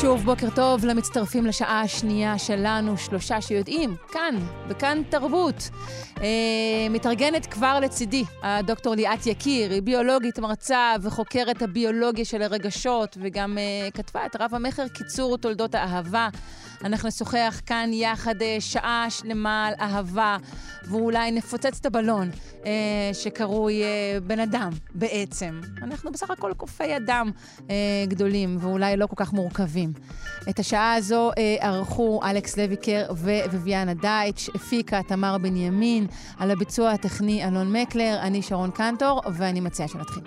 שוב, בוקר טוב למצטרפים לשעה השנייה שלנו, שלושה שיודעים, כאן, בכאן תרבות. אה, מתארגנת כבר לצידי, הדוקטור ליאת יקיר, היא ביולוגית, מרצה וחוקרת הביולוגיה של הרגשות, וגם אה, כתבה את רב המכר קיצור תולדות האהבה. אנחנו נשוחח כאן יחד אה, שעה שלמה על אהבה, ואולי נפוצץ את הבלון אה, שקרוי אה, בן אדם בעצם. אנחנו בסך הכל קופי אדם אה, גדולים, ואולי לא כל כך מורכבים. את השעה הזו אה, ערכו אלכס לויקר וויאנה דייטש, הפיקה תמר בנימין, על הביצוע הטכני אלון מקלר, אני שרון קנטור, ואני מציעה שנתחיל.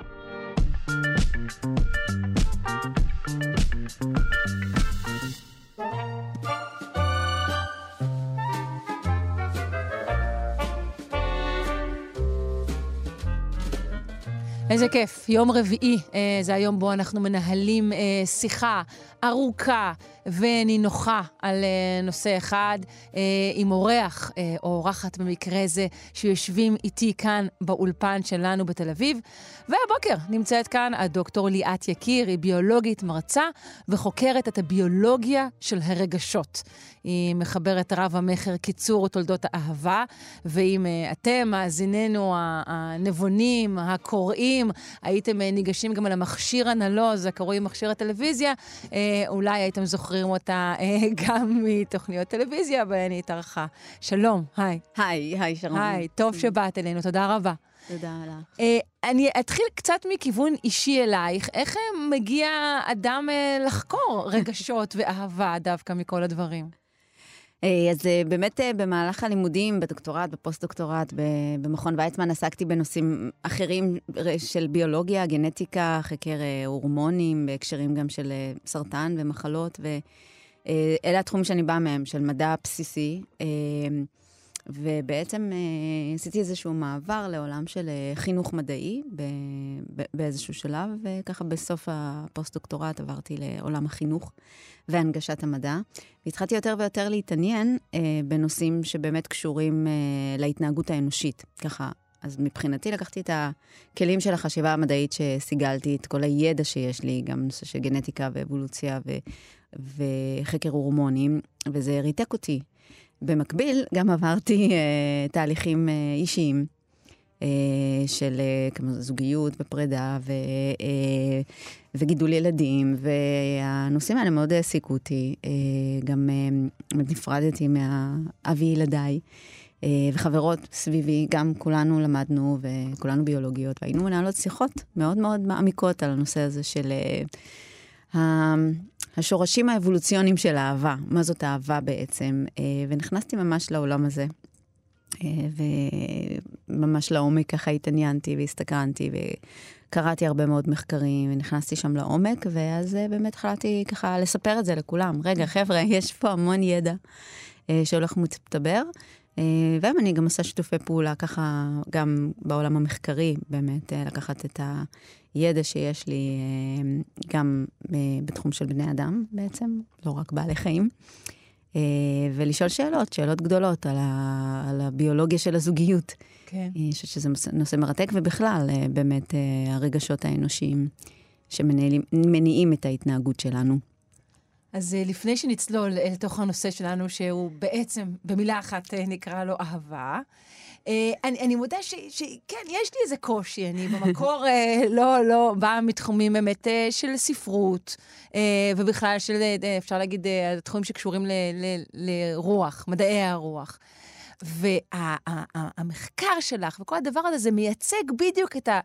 איזה כיף. יום רביעי אה, זה היום בו אנחנו מנהלים אה, שיחה ארוכה ונינוחה על אה, נושא אחד אה, עם אורח, אה, או אורחת במקרה זה, שיושבים איתי כאן באולפן שלנו בתל אביב. והבוקר נמצאת כאן הדוקטור ליאת יקיר, היא ביולוגית מרצה וחוקרת את הביולוגיה של הרגשות. היא מחברת רב המכר קיצור תולדות האהבה, ואם אתם, מאזיננו הנבונים, הקוראים, הייתם ניגשים גם על המכשיר הנלוז, הקרוי מכשיר הטלוויזיה, אולי הייתם זוכרים אותה אה, גם מתוכניות טלוויזיה, ואני התארחה. שלום, היי. היי, היי, שרון. היי, טוב שבאת אלינו, תודה רבה. תודה לך. אה, אני אתחיל קצת מכיוון אישי אלייך. איך מגיע אדם לחקור רגשות ואהבה דווקא מכל הדברים? אה, אז אה, באמת אה, במהלך הלימודים, בדוקטורט, בפוסט-דוקטורט, במכון ויצמן, עסקתי בנושאים אחרים של ביולוגיה, גנטיקה, חקר הורמונים, בהקשרים גם של סרטן ומחלות, ואלה התחומים שאני באה מהם, של מדע בסיסי. ובעצם אה, עשיתי איזשהו מעבר לעולם של אה, חינוך מדעי באיזשהו שלב, וככה בסוף הפוסט-דוקטורט עברתי לעולם החינוך והנגשת המדע. והתחלתי יותר ויותר להתעניין אה, בנושאים שבאמת קשורים להתנהגות האנושית. ככה, אז מבחינתי לקחתי את הכלים של החשיבה המדעית שסיגלתי, את כל הידע שיש לי, גם נושא של גנטיקה ואבולוציה ו, וחקר הורמונים, וזה ריתק אותי. במקביל, גם עברתי uh, תהליכים uh, אישיים uh, של uh, כמו זוגיות ופרידה ו, uh, וגידול ילדים, והנושאים האלה מאוד העסיקו אותי. Uh, גם uh, נפרדתי מאבי ילדיי. uh, וחברות סביבי, גם כולנו למדנו וכולנו ביולוגיות, והיינו מנהלות שיחות מאוד מאוד מעמיקות על הנושא הזה של uh, השורשים האבולוציוניים של אהבה, מה זאת אהבה בעצם, אה, ונכנסתי ממש לעולם הזה. אה, וממש לעומק ככה התעניינתי והסתקרנתי וקראתי הרבה מאוד מחקרים ונכנסתי שם לעומק, ואז אה, באמת החלטתי ככה לספר את זה לכולם. רגע, חבר'ה, יש פה המון ידע שהולך ומצטבר. והיום אני גם עושה שיתופי פעולה ככה, גם בעולם המחקרי, באמת, לקחת את ה... הידע שיש לי אה, גם אה, בתחום של בני אדם בעצם, לא רק בעלי חיים, אה, ולשאול שאלות, שאלות גדולות על, ה, על הביולוגיה של הזוגיות. כן. אני חושבת שזה נושא מרתק, ובכלל, באמת, הרגשות האנושיים שמניעים את ההתנהגות שלנו. אז לפני שנצלול אל תוך הנושא שלנו, שהוא בעצם, במילה אחת נקרא לו אהבה, אה, אני, אני מודה שכן, יש לי איזה קושי. אני במקור אה, לא, לא באה מתחומים באמת אה, של ספרות, ובכלל של, אפשר להגיד, תחומים שקשורים ל, ל, לרוח, מדעי הרוח. והמחקר שלך וכל הדבר הזה, זה מייצג בדיוק את, ה,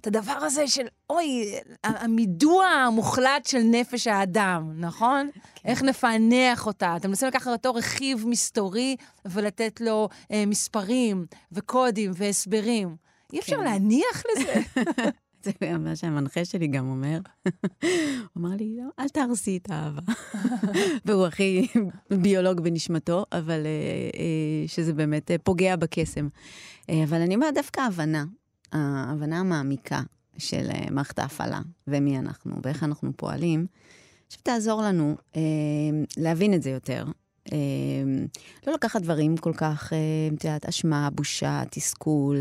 את הדבר הזה של, אוי, המידוע המוחלט של נפש האדם, נכון? כן. איך נפענח אותה. אתם מנסים לקחת אותו רכיב מסתורי ולתת לו אה, מספרים וקודים והסברים. אי אפשר כן. להניח לזה. זה מה שהמנחה שלי גם אומר. הוא אמר לי, לא, אל תהרסי את האהבה. והוא הכי ביולוג בנשמתו, אבל אה, אה, שזה באמת אה, פוגע בקסם. אבל אני אומרת, דווקא הבנה, ההבנה המעמיקה של מערכת ההפעלה, ומי אנחנו, ואיך אנחנו פועלים, שתעזור לנו להבין את זה יותר. לא לקחת דברים כל כך, את יודעת, אשמה, בושה, תסכול,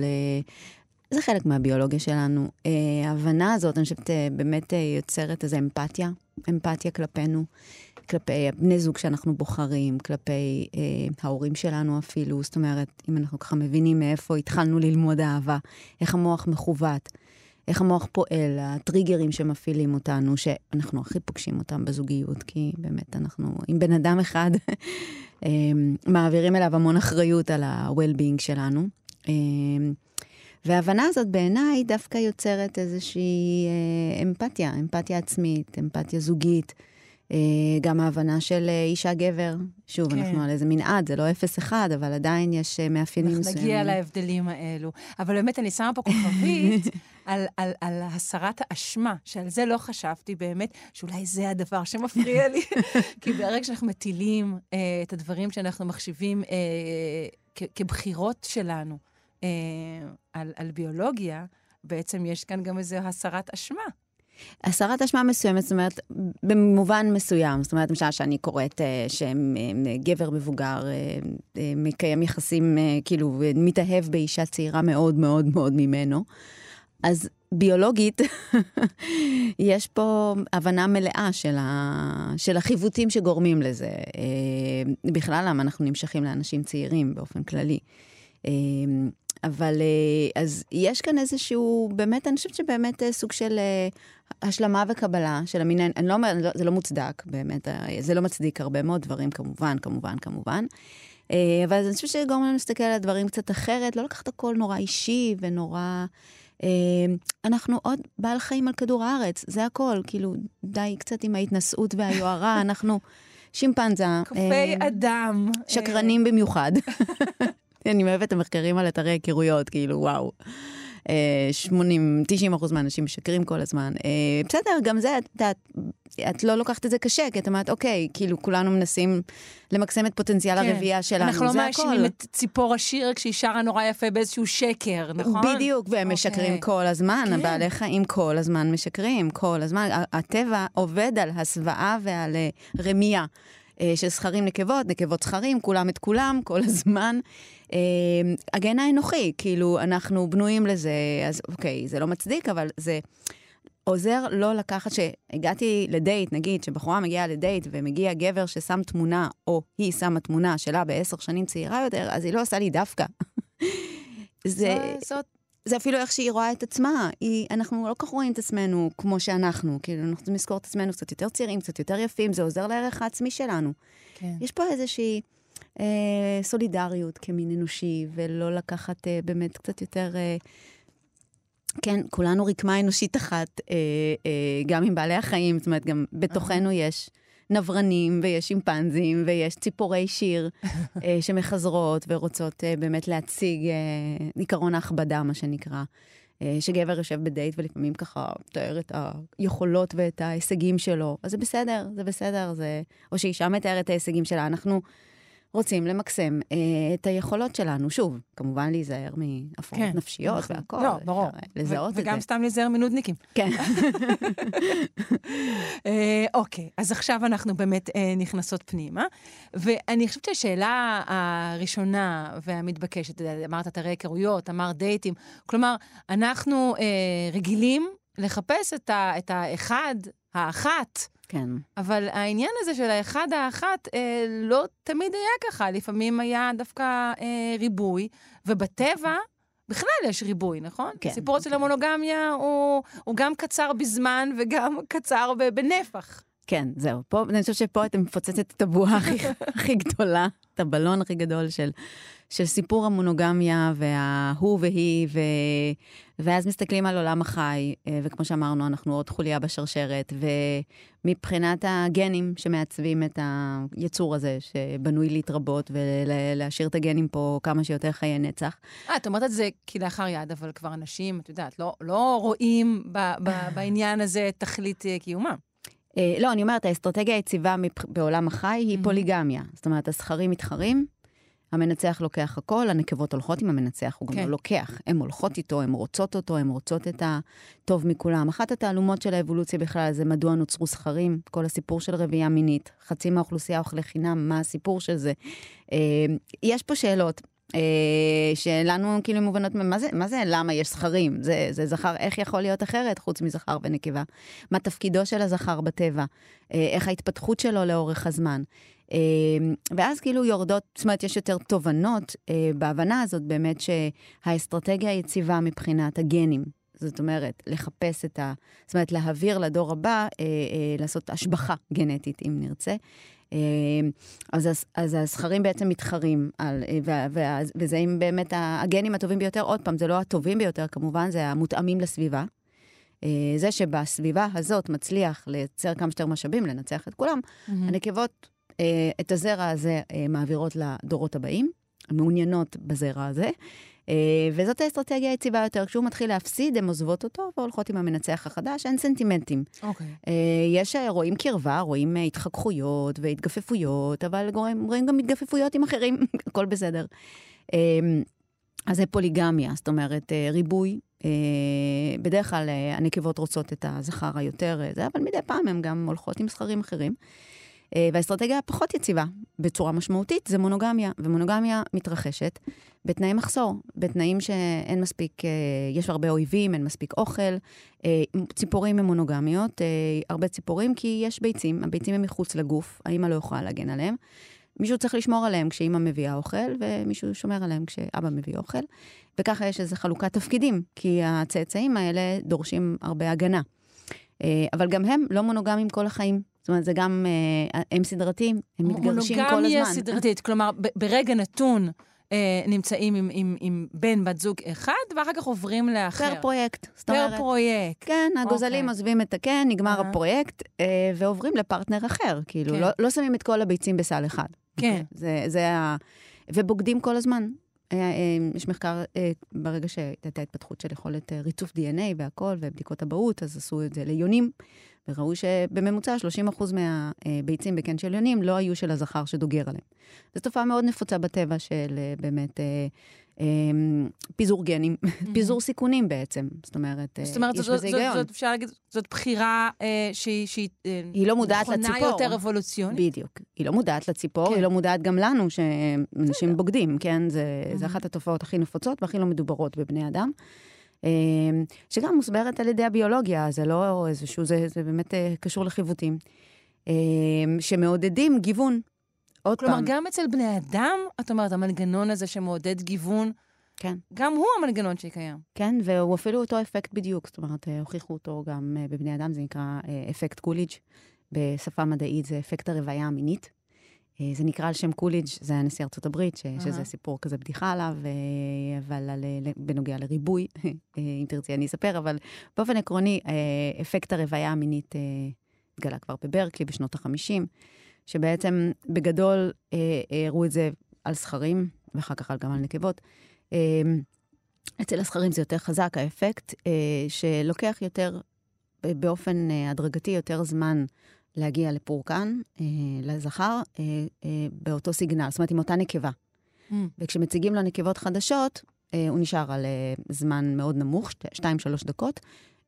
זה חלק מהביולוגיה שלנו. אה, ההבנה הזאת, אני חושבת, אה, באמת אה, יוצרת איזו אמפתיה, אמפתיה כלפינו, כלפי בני זוג שאנחנו בוחרים, כלפי אה, ההורים שלנו אפילו. זאת אומרת, אם אנחנו ככה מבינים מאיפה התחלנו ללמוד אהבה, איך המוח מכוות, איך המוח פועל, הטריגרים שמפעילים אותנו, שאנחנו הכי פוגשים אותם בזוגיות, כי באמת אנחנו, עם בן אדם אחד, מעבירים אליו המון אחריות על ה-well-being שלנו. אה, וההבנה הזאת בעיניי דווקא יוצרת איזושהי אה, אמפתיה, אמפתיה עצמית, אמפתיה זוגית. אה, גם ההבנה של אה, אישה-גבר, שוב, כן. אנחנו על איזה מנעד, זה לא אפס אחד, אבל עדיין יש אה, מאפיינים מסוימים. אנחנו נגיע להבדלים האלו. אבל באמת, אני שמה פה כוכבית על, על, על הסרת האשמה, שעל זה לא חשבתי באמת, שאולי זה הדבר שמפריע לי. כי ברגע שאנחנו מטילים אה, את הדברים שאנחנו מחשיבים אה, כבחירות שלנו, אה, על, על ביולוגיה, בעצם יש כאן גם איזו הסרת אשמה. הסרת אשמה מסוימת, זאת אומרת, במובן מסוים. זאת אומרת, למשל, שאני קוראת אה, שגבר מבוגר אה, אה, מקיים יחסים, אה, כאילו, מתאהב באישה צעירה מאוד מאוד מאוד ממנו. אז ביולוגית, יש פה הבנה מלאה של, ה... של החיווטים שגורמים לזה. אה, בכלל, למה אנחנו נמשכים לאנשים צעירים באופן כללי. אה, אבל אה, אז יש כאן איזשהו, באמת, אני חושבת שבאמת אה, סוג של אה, השלמה וקבלה של המין, אני לא אומרת, לא, זה לא מוצדק, באמת, זה לא מצדיק הרבה מאוד דברים, כמובן, כמובן, כמובן. אבל אני חושבת שגורם לנו להסתכל על הדברים קצת אחרת, לא לקחת הכל נורא אישי ונורא... אנחנו עוד בעל חיים על כדור הארץ, זה הכל. כאילו, די קצת עם ההתנשאות והיוהרה, אנחנו שימפנזה. קופי אדם. שקרנים במיוחד. אני אוהבת את המחקרים על אתרי היכרויות, כאילו, וואו. 80, אה, 90 אחוז מהאנשים משקרים כל הזמן. אה, בסדר, גם זה, את יודעת, את לא לוקחת את זה קשה, כי את אומרת, אוקיי, כאילו, כולנו מנסים למקסם את פוטנציאל כן. הרבייה שלנו, זה הכל. אנחנו לא מאשימים את ציפור השיר כשהיא שרה נורא יפה באיזשהו שקר, נכון? בדיוק, והם אוקיי. משקרים כל הזמן, כן. הבעלי חיים כל הזמן משקרים, כל הזמן. הטבע עובד על הסוואה ועל אה, רמייה. של זכרים נקבות, נקבות זכרים, כולם את כולם, כל הזמן. אה, הגן האנוכי, כאילו, אנחנו בנויים לזה, אז אוקיי, זה לא מצדיק, אבל זה עוזר לא לקחת, שהגעתי לדייט, נגיד, שבחורה מגיעה לדייט ומגיע גבר ששם תמונה, או היא שמה תמונה שלה בעשר שנים צעירה יותר, אז היא לא עושה לי דווקא. זה... זאת... זה אפילו איך שהיא רואה את עצמה. היא, אנחנו לא כל כך רואים את עצמנו כמו שאנחנו. כאילו, אנחנו צריכים לזכור את עצמנו קצת יותר צעירים, קצת יותר יפים, זה עוזר לערך העצמי שלנו. כן. יש פה איזושהי... אה, סולידריות כמין אנושי, ולא לקחת אה, באמת קצת יותר... אה, כן, כולנו רקמה אנושית אחת, אה, אה, גם עם בעלי החיים, זאת אומרת, גם בתוכנו יש נברנים ויש שימפנזים ויש ציפורי שיר אה, שמחזרות ורוצות אה, באמת להציג אה, עיקרון ההכבדה, מה שנקרא. אה, שגבר יושב בדייט ולפעמים ככה מתאר את היכולות ואת ההישגים שלו, אז זה בסדר, זה בסדר, זה... או שאישה מתארת את ההישגים שלה. אנחנו רוצים למקסם אה, את היכולות שלנו. שוב, כמובן להיזהר מהפרעות כן, נפשיות נכון. והכול. לא, ברור. לזהות את זה. וגם סתם להיזהר מנודניקים. כן. אה, אוקיי, אז עכשיו אנחנו באמת אה, נכנסות פנימה. ואני חושבת שהשאלה הראשונה והמתבקשת, אמרת אתרי היכרויות, אמרת דייטים, כלומר, אנחנו אה, רגילים לחפש את, ה, את האחד, האחת, כן. אבל העניין הזה של האחד האחת אה, לא תמיד היה ככה, לפעמים היה דווקא אה, ריבוי, ובטבע... בכלל יש ריבוי, נכון? כן. הסיפור של המונוגמיה הוא, הוא גם קצר בזמן וגם קצר בנפח. כן, זהו. פה, אני חושבת שפה אתה מפוצצת את הבועה הכי, הכי גדולה, את הבלון הכי גדול של, של סיפור המונוגמיה וההוא והיא, ו... ואז מסתכלים על עולם החי, אה, וכמו שאמרנו, אנחנו עוד חוליה בשרשרת, ומבחינת הגנים שמעצבים את היצור הזה, שבנוי להתרבות ולהשאיר את הגנים פה כמה שיותר חיי נצח. אה, את אומרת את זה כלאחר יד, אבל כבר אנשים, את יודעת, לא, לא רואים ב, ב, בעניין הזה תכלית אה, קיומם. אה, לא, אני אומרת, האסטרטגיה היציבה בעולם החי היא mm-hmm. פוליגמיה. זאת אומרת, הזכרים מתחרים, המנצח לוקח הכל, הנקבות הולכות עם המנצח, הוא גם כן. לא לוקח. הן הולכות איתו, הן רוצות אותו, הן רוצות את הטוב מכולם. אחת התעלומות של האבולוציה בכלל זה מדוע נוצרו זכרים, כל הסיפור של רבייה מינית, חצי מהאוכלוסייה אוכלי חינם, מה הסיפור של זה. אה, יש פה שאלות. אה, שלנו כאילו מובנות, מה זה, מה זה למה יש זכרים? זה, זה זכר, איך יכול להיות אחרת חוץ מזכר ונקבה? מה תפקידו של הזכר בטבע? אה, איך ההתפתחות שלו לאורך הזמן? אה, ואז כאילו יורדות, זאת אומרת, יש יותר תובנות בהבנה הזאת באמת שהאסטרטגיה היציבה מבחינת הגנים. זאת אומרת, לחפש את ה... זאת אומרת, להעביר לדור הבא, אה, אה, לעשות השבחה גנטית, אם נרצה, אמ, אז, אז הזכרים בעצם מתחרים, על, אה, וזה עם באמת הגנים הטובים ביותר, עוד פעם, זה לא הטובים ביותר כמובן, זה המותאמים לסביבה. אה, זה שבסביבה הזאת מצליח לייצר כמה שיותר משאבים, לנצח את כולם, mm-hmm. הנקבות אה, את הזרע הזה מעבירות לדורות הבאים, מעוניינות בזרע הזה. אה, וזאת האסטרטגיה היציבה יותר. כשהוא מתחיל להפסיד, הן עוזבות אותו והולכות עם המנצח החדש, אין סנטימנטים. אוקיי. Okay. יש, אה, רואים קרבה, רואים אה, התחככויות והתגפפויות, אבל רואים, רואים גם התגפפויות עם אחרים, הכל בסדר. אז זה פוליגמיה, זאת אומרת, ריבוי. בדרך כלל הנקבות רוצות את הזכר היותר, זה, אבל מדי פעם הן גם הולכות עם זכרים אחרים. אה, והאסטרטגיה הפחות יציבה, בצורה משמעותית, זה מונוגמיה. ומונוגמיה מתרחשת בתנאי מחסור, בתנאים שאין מספיק, אה, יש הרבה אויבים, אין מספיק אוכל. אה, ציפורים הן מונוגמיות, הרבה ציפורים, כי יש ביצים, הביצים הם מחוץ לגוף, האמא לא יכולה להגן עליהם. מישהו צריך לשמור עליהם כשאימא מביאה אוכל, ומישהו שומר עליהם כשאבא מביא אוכל. וככה יש איזו חלוקת תפקידים, כי הצאצאים האלה דורשים הרבה הגנה. אבל גם הם לא מונוגמים כל החיים. זאת אומרת, זה גם, אה, הם סדרתיים, הם מתגרשים כל הזמן. מונוגמיה סדרתית, כלומר, ברגע נתון אה, נמצאים עם, עם, עם בן, בת זוג אחד, ואחר כך עוברים לאחר. פר פרויקט, זאת אומרת. פר פרויקט. כן, הגוזלים okay. אוקיי. עוזבים את הקן, נגמר uh-huh. הפרויקט, אה, ועוברים לפרטנר אחר. כאילו, כן. לא, לא שמים את כל הביצים בסל אחד. כן. זה, זה ה... ובוגדים כל הזמן. יש מחקר, ברגע שהייתה התפתחות של יכולת ריצוף DNA והכל, ובדיקות אבהות, אז עשו את זה ליונים. וראו שבממוצע 30% מהביצים בקן של יונים לא היו של הזכר שדוגר עליהם. זו תופעה מאוד נפוצה בטבע של אה, באמת אה, אה, פיזור גנים, פיזור סיכונים בעצם. זאת אומרת, זאת אומרת, יש בזה היגיון. זאת, אפשר להגיד, זאת בחירה אה, שהיא, שהיא היא לא מודעת לציפור. נכונה יותר אבולוציונית. בדיוק. היא לא מודעת לציפור, כן. היא לא מודעת גם לנו, שאנשים בוגדים, כן? זה, זה אחת התופעות הכי נפוצות והכי לא מדוברות בבני אדם. אמ, שגם מוסברת על ידי הביולוגיה, זה לא איזשהו, זה, זה באמת אה, קשור לחיווטים, אמ, שמעודדים גיוון. עוד כלומר, פעם. כלומר, גם אצל בני אדם, את אומרת, המנגנון הזה שמעודד גיוון, כן. גם הוא המנגנון שקיים. כן, והוא אפילו אותו אפקט בדיוק, זאת אומרת, אה, הוכיחו אותו גם אה, בבני אדם, זה נקרא אפקט קוליג', בשפה מדעית זה אפקט הרוויה המינית. אה, זה נקרא על שם קוליג', זה היה נשיא ארצות הברית, ש, אהה. שזה סיפור כזה בדיחה עליו, אה, אבל על, בנוגע לריבוי, אה, אם תרצי אני אספר, אבל באופן עקרוני, אפקט הרוויה המינית התגלה כבר בברקלי בשנות ה-50, שבעצם בגדול הראו את זה על זכרים, ואחר כך גם על נקבות. אצל הזכרים זה יותר חזק, האפקט, שלוקח יותר, באופן הדרגתי, יותר זמן להגיע לפורקן, אה, לזכר, אה, אה, באותו סיגנל, זאת אומרת, עם אותה נקבה. Mm. וכשמציגים לו נקבות חדשות, אה, הוא נשאר על אה, זמן מאוד נמוך, 2-3 דקות,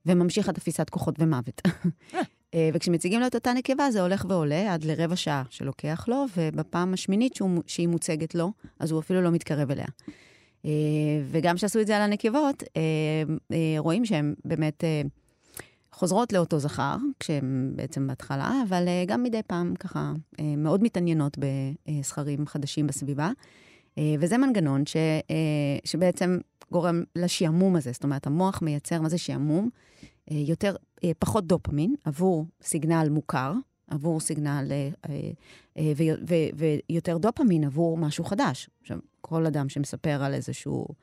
וממשיך עד תפיסת כוחות ומוות. אה. אה, וכשמציגים לו את אותה נקבה, זה הולך ועולה עד לרבע שעה שלוקח לו, ובפעם השמינית שהוא, שהיא מוצגת לו, אז הוא אפילו לא מתקרב אליה. אה, וגם כשעשו את זה על הנקבות, רואים שהם באמת חוזרות לאותו זכר, כשהן בעצם בהתחלה, אבל uh, גם מדי פעם ככה uh, מאוד מתעניינות בסכרים חדשים בסביבה. Uh, וזה מנגנון ש, שבעצם גורם לשעמום הזה, זאת אומרת, המוח מייצר, מה זה שעמום? יותר, פחות דופמין עבור סיגנל מוכר, עבור סיגנל אה, אה, ויותר דופמין עבור משהו חדש. עכשיו, כל אדם שמספר על איזשהו אה,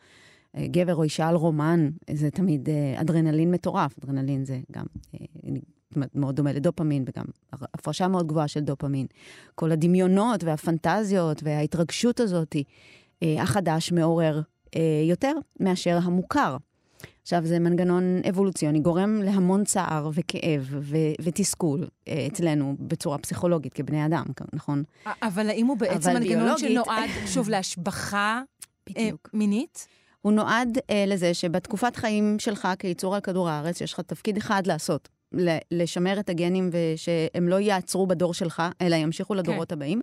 גבר או אישה על רומן, זה תמיד אה, אדרנלין מטורף. אדרנלין זה גם אה, מאוד דומה לדופמין, וגם הפרשה מאוד גבוהה של דופמין. כל הדמיונות והפנטזיות וההתרגשות הזאת, אה, החדש מעורר אה, יותר מאשר המוכר. עכשיו, זה מנגנון אבולוציוני, גורם להמון צער וכאב ו- ותסכול אה, אצלנו בצורה פסיכולוגית כבני אדם, נכון? אבל האם הוא בעצם מנגנון ביולוגית... שנועד, שוב, להשבחה אה, מינית? הוא נועד אה, לזה שבתקופת חיים שלך כיצור על כדור הארץ, יש לך תפקיד אחד לעשות, לשמר את הגנים ושהם לא יעצרו בדור שלך, אלא ימשיכו לדורות כן. הבאים.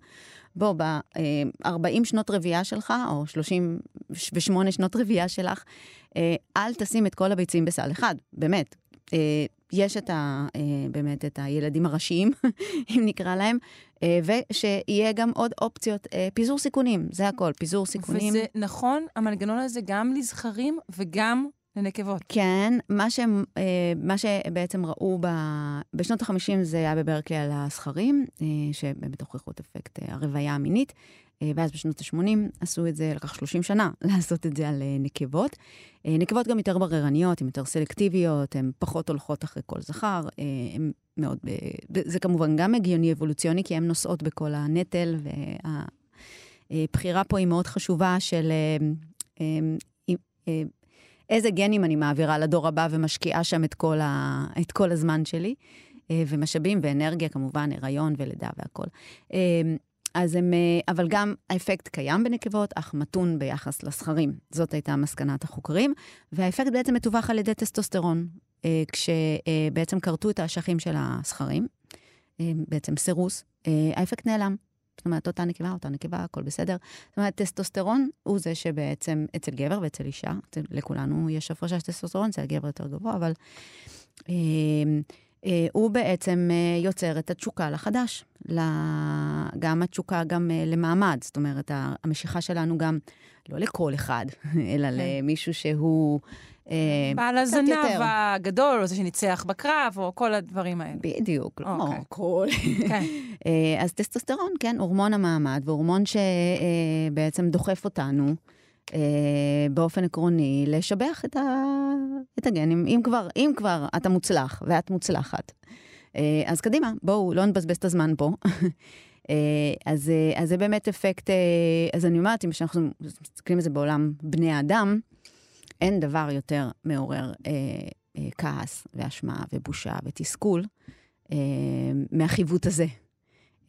בוא, ב-40 שנות רבייה שלך, או 38 שנות רבייה שלך, אה, אל תשים את כל הביצים בסל אחד, באמת. אה, יש את ה, אה, באמת את הילדים הראשיים, אם נקרא להם, ושיהיה גם עוד אופציות, פיזור סיכונים, זה הכל, פיזור סיכונים. וזה נכון, המנגנון הזה גם לזכרים וגם לנקבות. כן, מה, שהם, מה שבעצם ראו ב, בשנות ה-50 זה היה בברקלי על הזכרים, שבאמת הוכיחו את אפקט הרוויה המינית. אה, ואז בשנות ה-80 עשו את זה, לקח 30 שנה לעשות את זה על אה, נקבות. אה, נקבות גם יותר בררניות, הן יותר סלקטיביות, הן פחות הולכות אחרי כל זכר, הן מאוד, זה כמובן גם הגיוני אבולוציוני, כי הן נושאות בכל הנטל, והבחירה פה היא מאוד חשובה של איזה גנים אני מעבירה לדור הבא ומשקיעה שם את כל, ה, את כל הזמן שלי. ומשאבים ואנרגיה, כמובן, הריון ולידה והכול. אז הם, אה, אבל גם האפקט קיים בנקבות, אך מתון ביחס לזכרים. זאת הייתה מסקנת החוקרים, והאפקט בעצם מתווך על ידי טסטוסטרון, אה, כשבעצם כרתו את האשכים של הזכרים, אה, בעצם סירוס, האפקט נעלם. זאת אומרת, אותה נקבה, אותה נקבה, הכל בסדר. זאת אומרת, טסטוסטרון הוא זה שבעצם אצל גבר ואצל אישה, אצל, לכולנו יש הפרשה של טסטוסטרון, אצל גבר יותר גבוה, אבל... אה, הוא בעצם אה, יוצר את התשוקה לחדש. גם התשוקה גם אה, למעמד, זאת אומרת, המשיכה שלנו גם, לא לכל אחד, אלא כן. למישהו שהוא... בעל הזנב הגדול, או זה שניצח בקרב, או כל הדברים האלה. בדיוק, לא אוקיי. כל... כן. אז טסטוסטרון, כן, הורמון המעמד, והורמון שבעצם דוחף אותנו. אה, באופן עקרוני, לשבח את, ה, את הגנים. אם כבר, אם כבר אתה מוצלח ואת מוצלחת, אה, אז קדימה, בואו, לא נבזבז את הזמן פה. אה, אז, אה, אז זה באמת אפקט, אה, אז אני אומרת, אם אנחנו מסתכלים על זה בעולם בני האדם, אין דבר יותר מעורר אה, אה, כעס ואשמה ובושה ותסכול אה, מהחיווט הזה.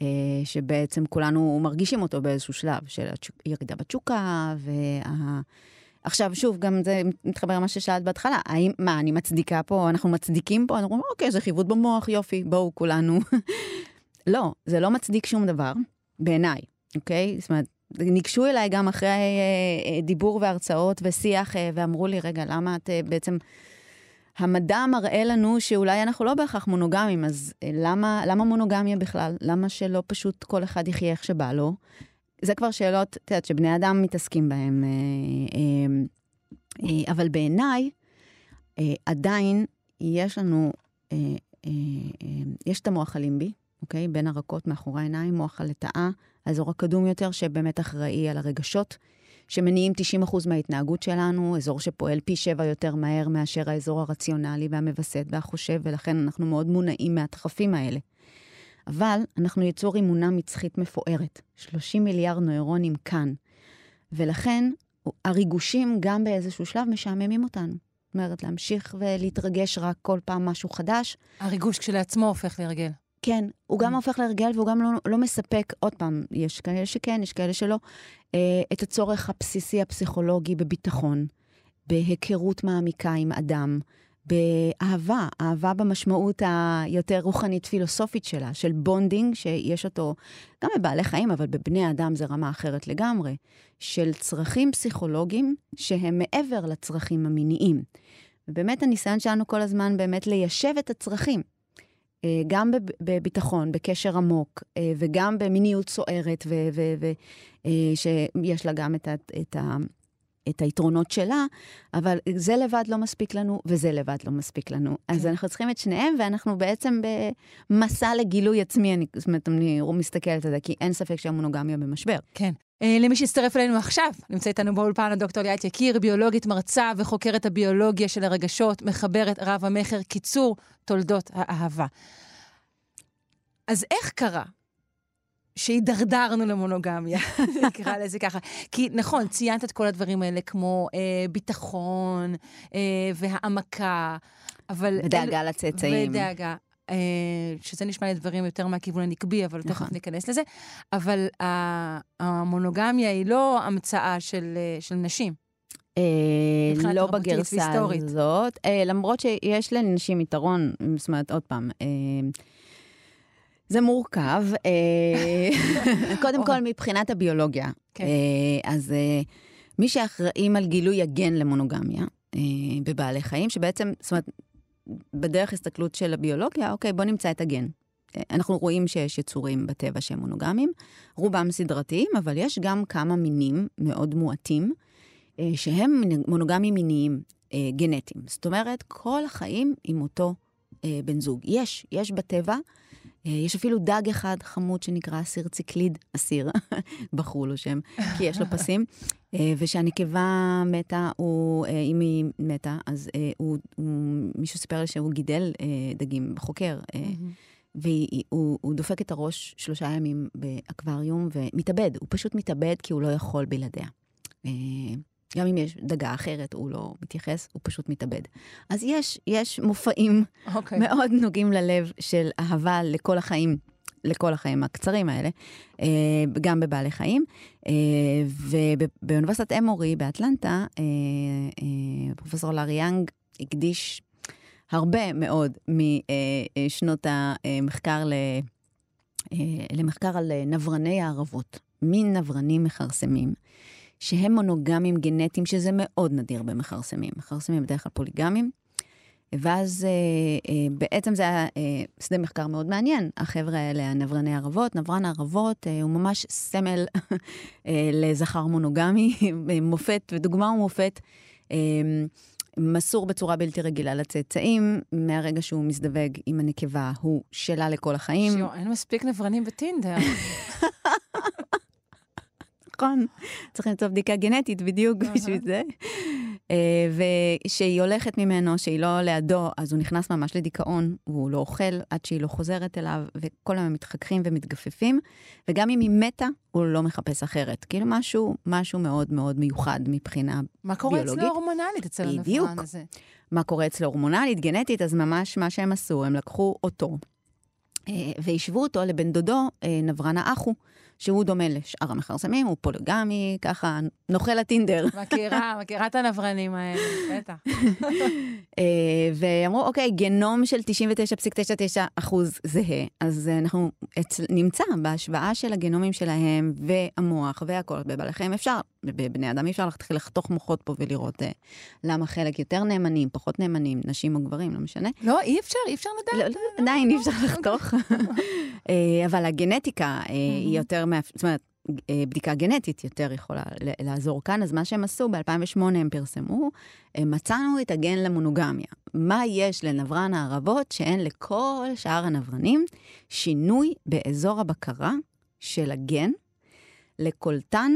אה, שבעצם כולנו מרגישים אותו באיזשהו שלב של ירידה בתשוקה, וה... עכשיו, שוב, גם זה מתחבר למה ששאלת בהתחלה, האם, מה, אני מצדיקה פה, אנחנו מצדיקים פה? אנחנו אומרים, אוקיי, זה חיווט במוח, יופי, בואו כולנו. לא, זה לא מצדיק שום דבר, בעיניי, אוקיי? זאת אומרת, ניגשו אליי גם אחרי אה, אה, דיבור והרצאות ושיח, ואמרו לי, רגע, למה את בעצם... המדע מראה לנו שאולי אנחנו לא בהכרח מונוגמים, אז אה, למה, למה מונוגמיה בכלל? למה שלא פשוט כל אחד יחיה איך שבא לו? זה כבר שאלות, את יודעת, שבני אדם מתעסקים בהן. אה, אה, אבל בעיניי, עדיין יש לנו, יש את המוח הלימבי, אוקיי? בין הרקות מאחורי העיניים, מוח הלטאה, האזור הקדום יותר, שבאמת אחראי על הרגשות. שמניעים 90% מההתנהגות שלנו, אזור שפועל פי שבע יותר מהר מאשר האזור הרציונלי והמווסת והחושב, ולכן אנחנו מאוד מונעים מהדחפים האלה. אבל אנחנו יצור אימונה מצחית מפוארת, 30 מיליארד נוירונים כאן, ולכן הריגושים גם באיזשהו שלב משעממים אותנו. זאת אומרת, להמשיך ולהתרגש רק כל פעם משהו חדש. הריגוש כשלעצמו הופך להרגל. כן, הוא גם mm. הופך להרגל והוא גם לא, לא מספק, עוד פעם, יש כאלה שכן, יש כאלה שלא, אה, את הצורך הבסיסי הפסיכולוגי בביטחון, בהיכרות מעמיקה עם אדם, באהבה, אהבה במשמעות היותר רוחנית פילוסופית שלה, של בונדינג, שיש אותו גם בבעלי חיים, אבל בבני אדם זה רמה אחרת לגמרי, של צרכים פסיכולוגיים שהם מעבר לצרכים המיניים. ובאמת הניסיון שלנו כל הזמן באמת ליישב את הצרכים. אה, גם בביטחון, בקשר עמוק, אה, וגם במיניות סוערת, ושיש אה, לה גם את, ה, את את היתרונות שלה, אבל זה לבד לא מספיק לנו, וזה לבד לא מספיק לנו. כן. אז אנחנו צריכים את שניהם, ואנחנו בעצם במסע לגילוי עצמי, אני, זאת אומרת, אני מסתכלת על זה, כי אין ספק שהמונוגמיה במשבר. כן. Uh, למי שהצטרף אלינו עכשיו, נמצא איתנו באולפן הדוקטור ליאת יקיר, ביולוגית מרצה וחוקרת הביולוגיה של הרגשות, מחברת רב המכר, קיצור תולדות האהבה. אז איך קרה שהידרדרנו למונוגמיה, נקרא לזה ככה. כי נכון, ציינת את כל הדברים האלה, כמו אה, ביטחון אה, והעמקה, אבל... ודאגה אל... לצאצאים. ודאגה. אה, שזה נשמע לי דברים יותר מהכיוון הנקבי, אבל נכון. תכף ניכנס לזה. אבל המונוגמיה היא לא המצאה של, אה, של נשים. אה, לא בגרסה הזאת, אה, למרות שיש לנשים יתרון, זאת אומרת, עוד פעם, אה, זה מורכב. אה, קודם כל, מבחינת הביולוגיה. כן. אה, אז אה, מי שאחראים על גילוי הגן למונוגמיה בבעלי חיים, שבעצם, זאת אומרת, בדרך הסתכלות של הביולוגיה, אוקיי, בוא נמצא את הגן. אנחנו רואים שיש יצורים בטבע שהם מונוגמיים, רובם סדרתיים, אבל יש גם כמה מינים מאוד מועטים, שהם מונוגמיים מיניים גנטיים. זאת אומרת, כל החיים עם אותו בן זוג. יש, יש בטבע אה, יש אפילו דג אחד חמוד שנקרא אסיר ציקליד, אסיר, בחרו לו שם, כי יש לו פסים. אה, וכשהנקבה מתה, הוא, אה, אם היא מתה, אז הוא, הוא, מישהו סיפר לי שהוא גידל דגים, חוקר, והוא דופק את הראש שלושה ימים באקווריום ומתאבד, הוא פשוט מתאבד כי הוא לא יכול בלעדיה. גם אם יש דגה אחרת, הוא לא מתייחס, הוא פשוט מתאבד. אז יש, יש מופעים okay. אוקיי. מאוד נוגעים ללב של אהבה לכל החיים. לכל החיים הקצרים האלה, אה, גם בבעלי חיים. אה, ובאוניברסיטת אמורי באטלנטה, אה, פרופסור לארי יאנג הקדיש הרבה מאוד משנות המחקר למחקר על נברני הערבות, מין נברנים מכרסמים. שהם מונוגמים גנטיים, שזה מאוד נדיר במכרסמים. מכרסמים בדרך כלל פוליגמים. ואז אה, אה, בעצם זה היה אה, שדה מחקר מאוד מעניין. החבר'ה האלה, הנברני ערבות, נברן הערבות אה, הוא ממש סמל אה, לזכר מונוגמי, מופת ודוגמה ומופת. אה, מסור בצורה בלתי רגילה לצאצאים, מהרגע שהוא מזדווג עם הנקבה, הוא שלה לכל החיים. שיו, אין מספיק נברנים בטינדר. נכון. צריכים למצוא בדיקה גנטית בדיוק בשביל זה. אה, וכשהיא הולכת ממנו, שהיא לא לידו, אז הוא נכנס ממש לדיכאון, והוא לא אוכל עד שהיא לא חוזרת אליו, וכל היום מתחככים ומתגפפים, וגם אם היא מתה, הוא לא מחפש אחרת. כאילו משהו, משהו מאוד מאוד מיוחד מבחינה ביולוגית. מה קורה אצלו הורמונלית אצל הנפרן הזה? מה קורה אצלו הורמונלית, גנטית, אז ממש מה שהם עשו, הם לקחו אותו אה, והשוו אותו לבן דודו, אה, נברן האחו. שהוא דומה לשאר המכרסמים, הוא פוליגמי, ככה נוכל הטינדר. מכירה, מכירה את הנברנים האלה, בטח. אה, ואמרו, אוקיי, גנום של 99.99 אחוז זהה, אז אנחנו נמצא בהשוואה של הגנומים שלהם והמוח והכל, בבעלי חיים אפשר, בבני אדם אי אפשר להתחיל לחתוך מוחות פה ולראות אה, למה חלק יותר נאמנים, פחות נאמנים, נשים או גברים, לא משנה. לא, אי אפשר, אי אפשר לדעת. לא, לא, עדיין אי אפשר לחתוך. אה, אבל הגנטיקה היא יותר זאת אומרת, אה, בדיקה גנטית יותר יכולה לעזור כאן, אז מה שהם עשו, ב-2008 הם פרסמו, מצאנו את הגן למונוגמיה. מה יש לנברן הערבות שאין לכל שאר הנברנים? שינוי באזור הבקרה של הגן לקולטן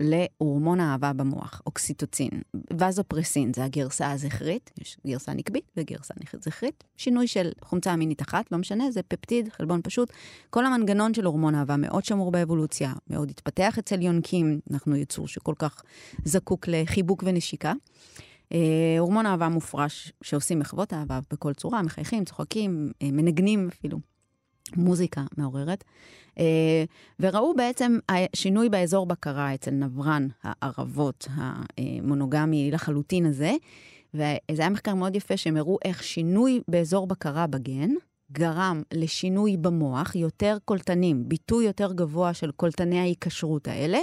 להורמון האהבה במוח, אוקסיטוצין. וזופרסין זה הגרסה הזכרית, יש גרסה נקבית וגרסה זכרית. שינוי של חומצה אמינית אחת, לא משנה, זה פפטיד, חלבון פשוט. כל המנגנון של הורמון אהבה מאוד שמור באבולוציה, מאוד התפתח אצל יונקים, אנחנו יצור שכל כך זקוק לחיבוק ונשיקה. אה, הורמון אהבה מופרש שעושים מחוות אהבה בכל צורה, מחייכים, צוחקים, אה, מנגנים אפילו. מוזיקה מעוררת. אה, וראו בעצם שינוי באזור בקרה אצל נברן הערבות המונוגמי לחלוטין הזה, וזה היה מחקר מאוד יפה שהם הראו איך שינוי באזור בקרה בגן גרם לשינוי במוח, יותר קולטנים, ביטוי יותר גבוה של קולטני ההיקשרות האלה,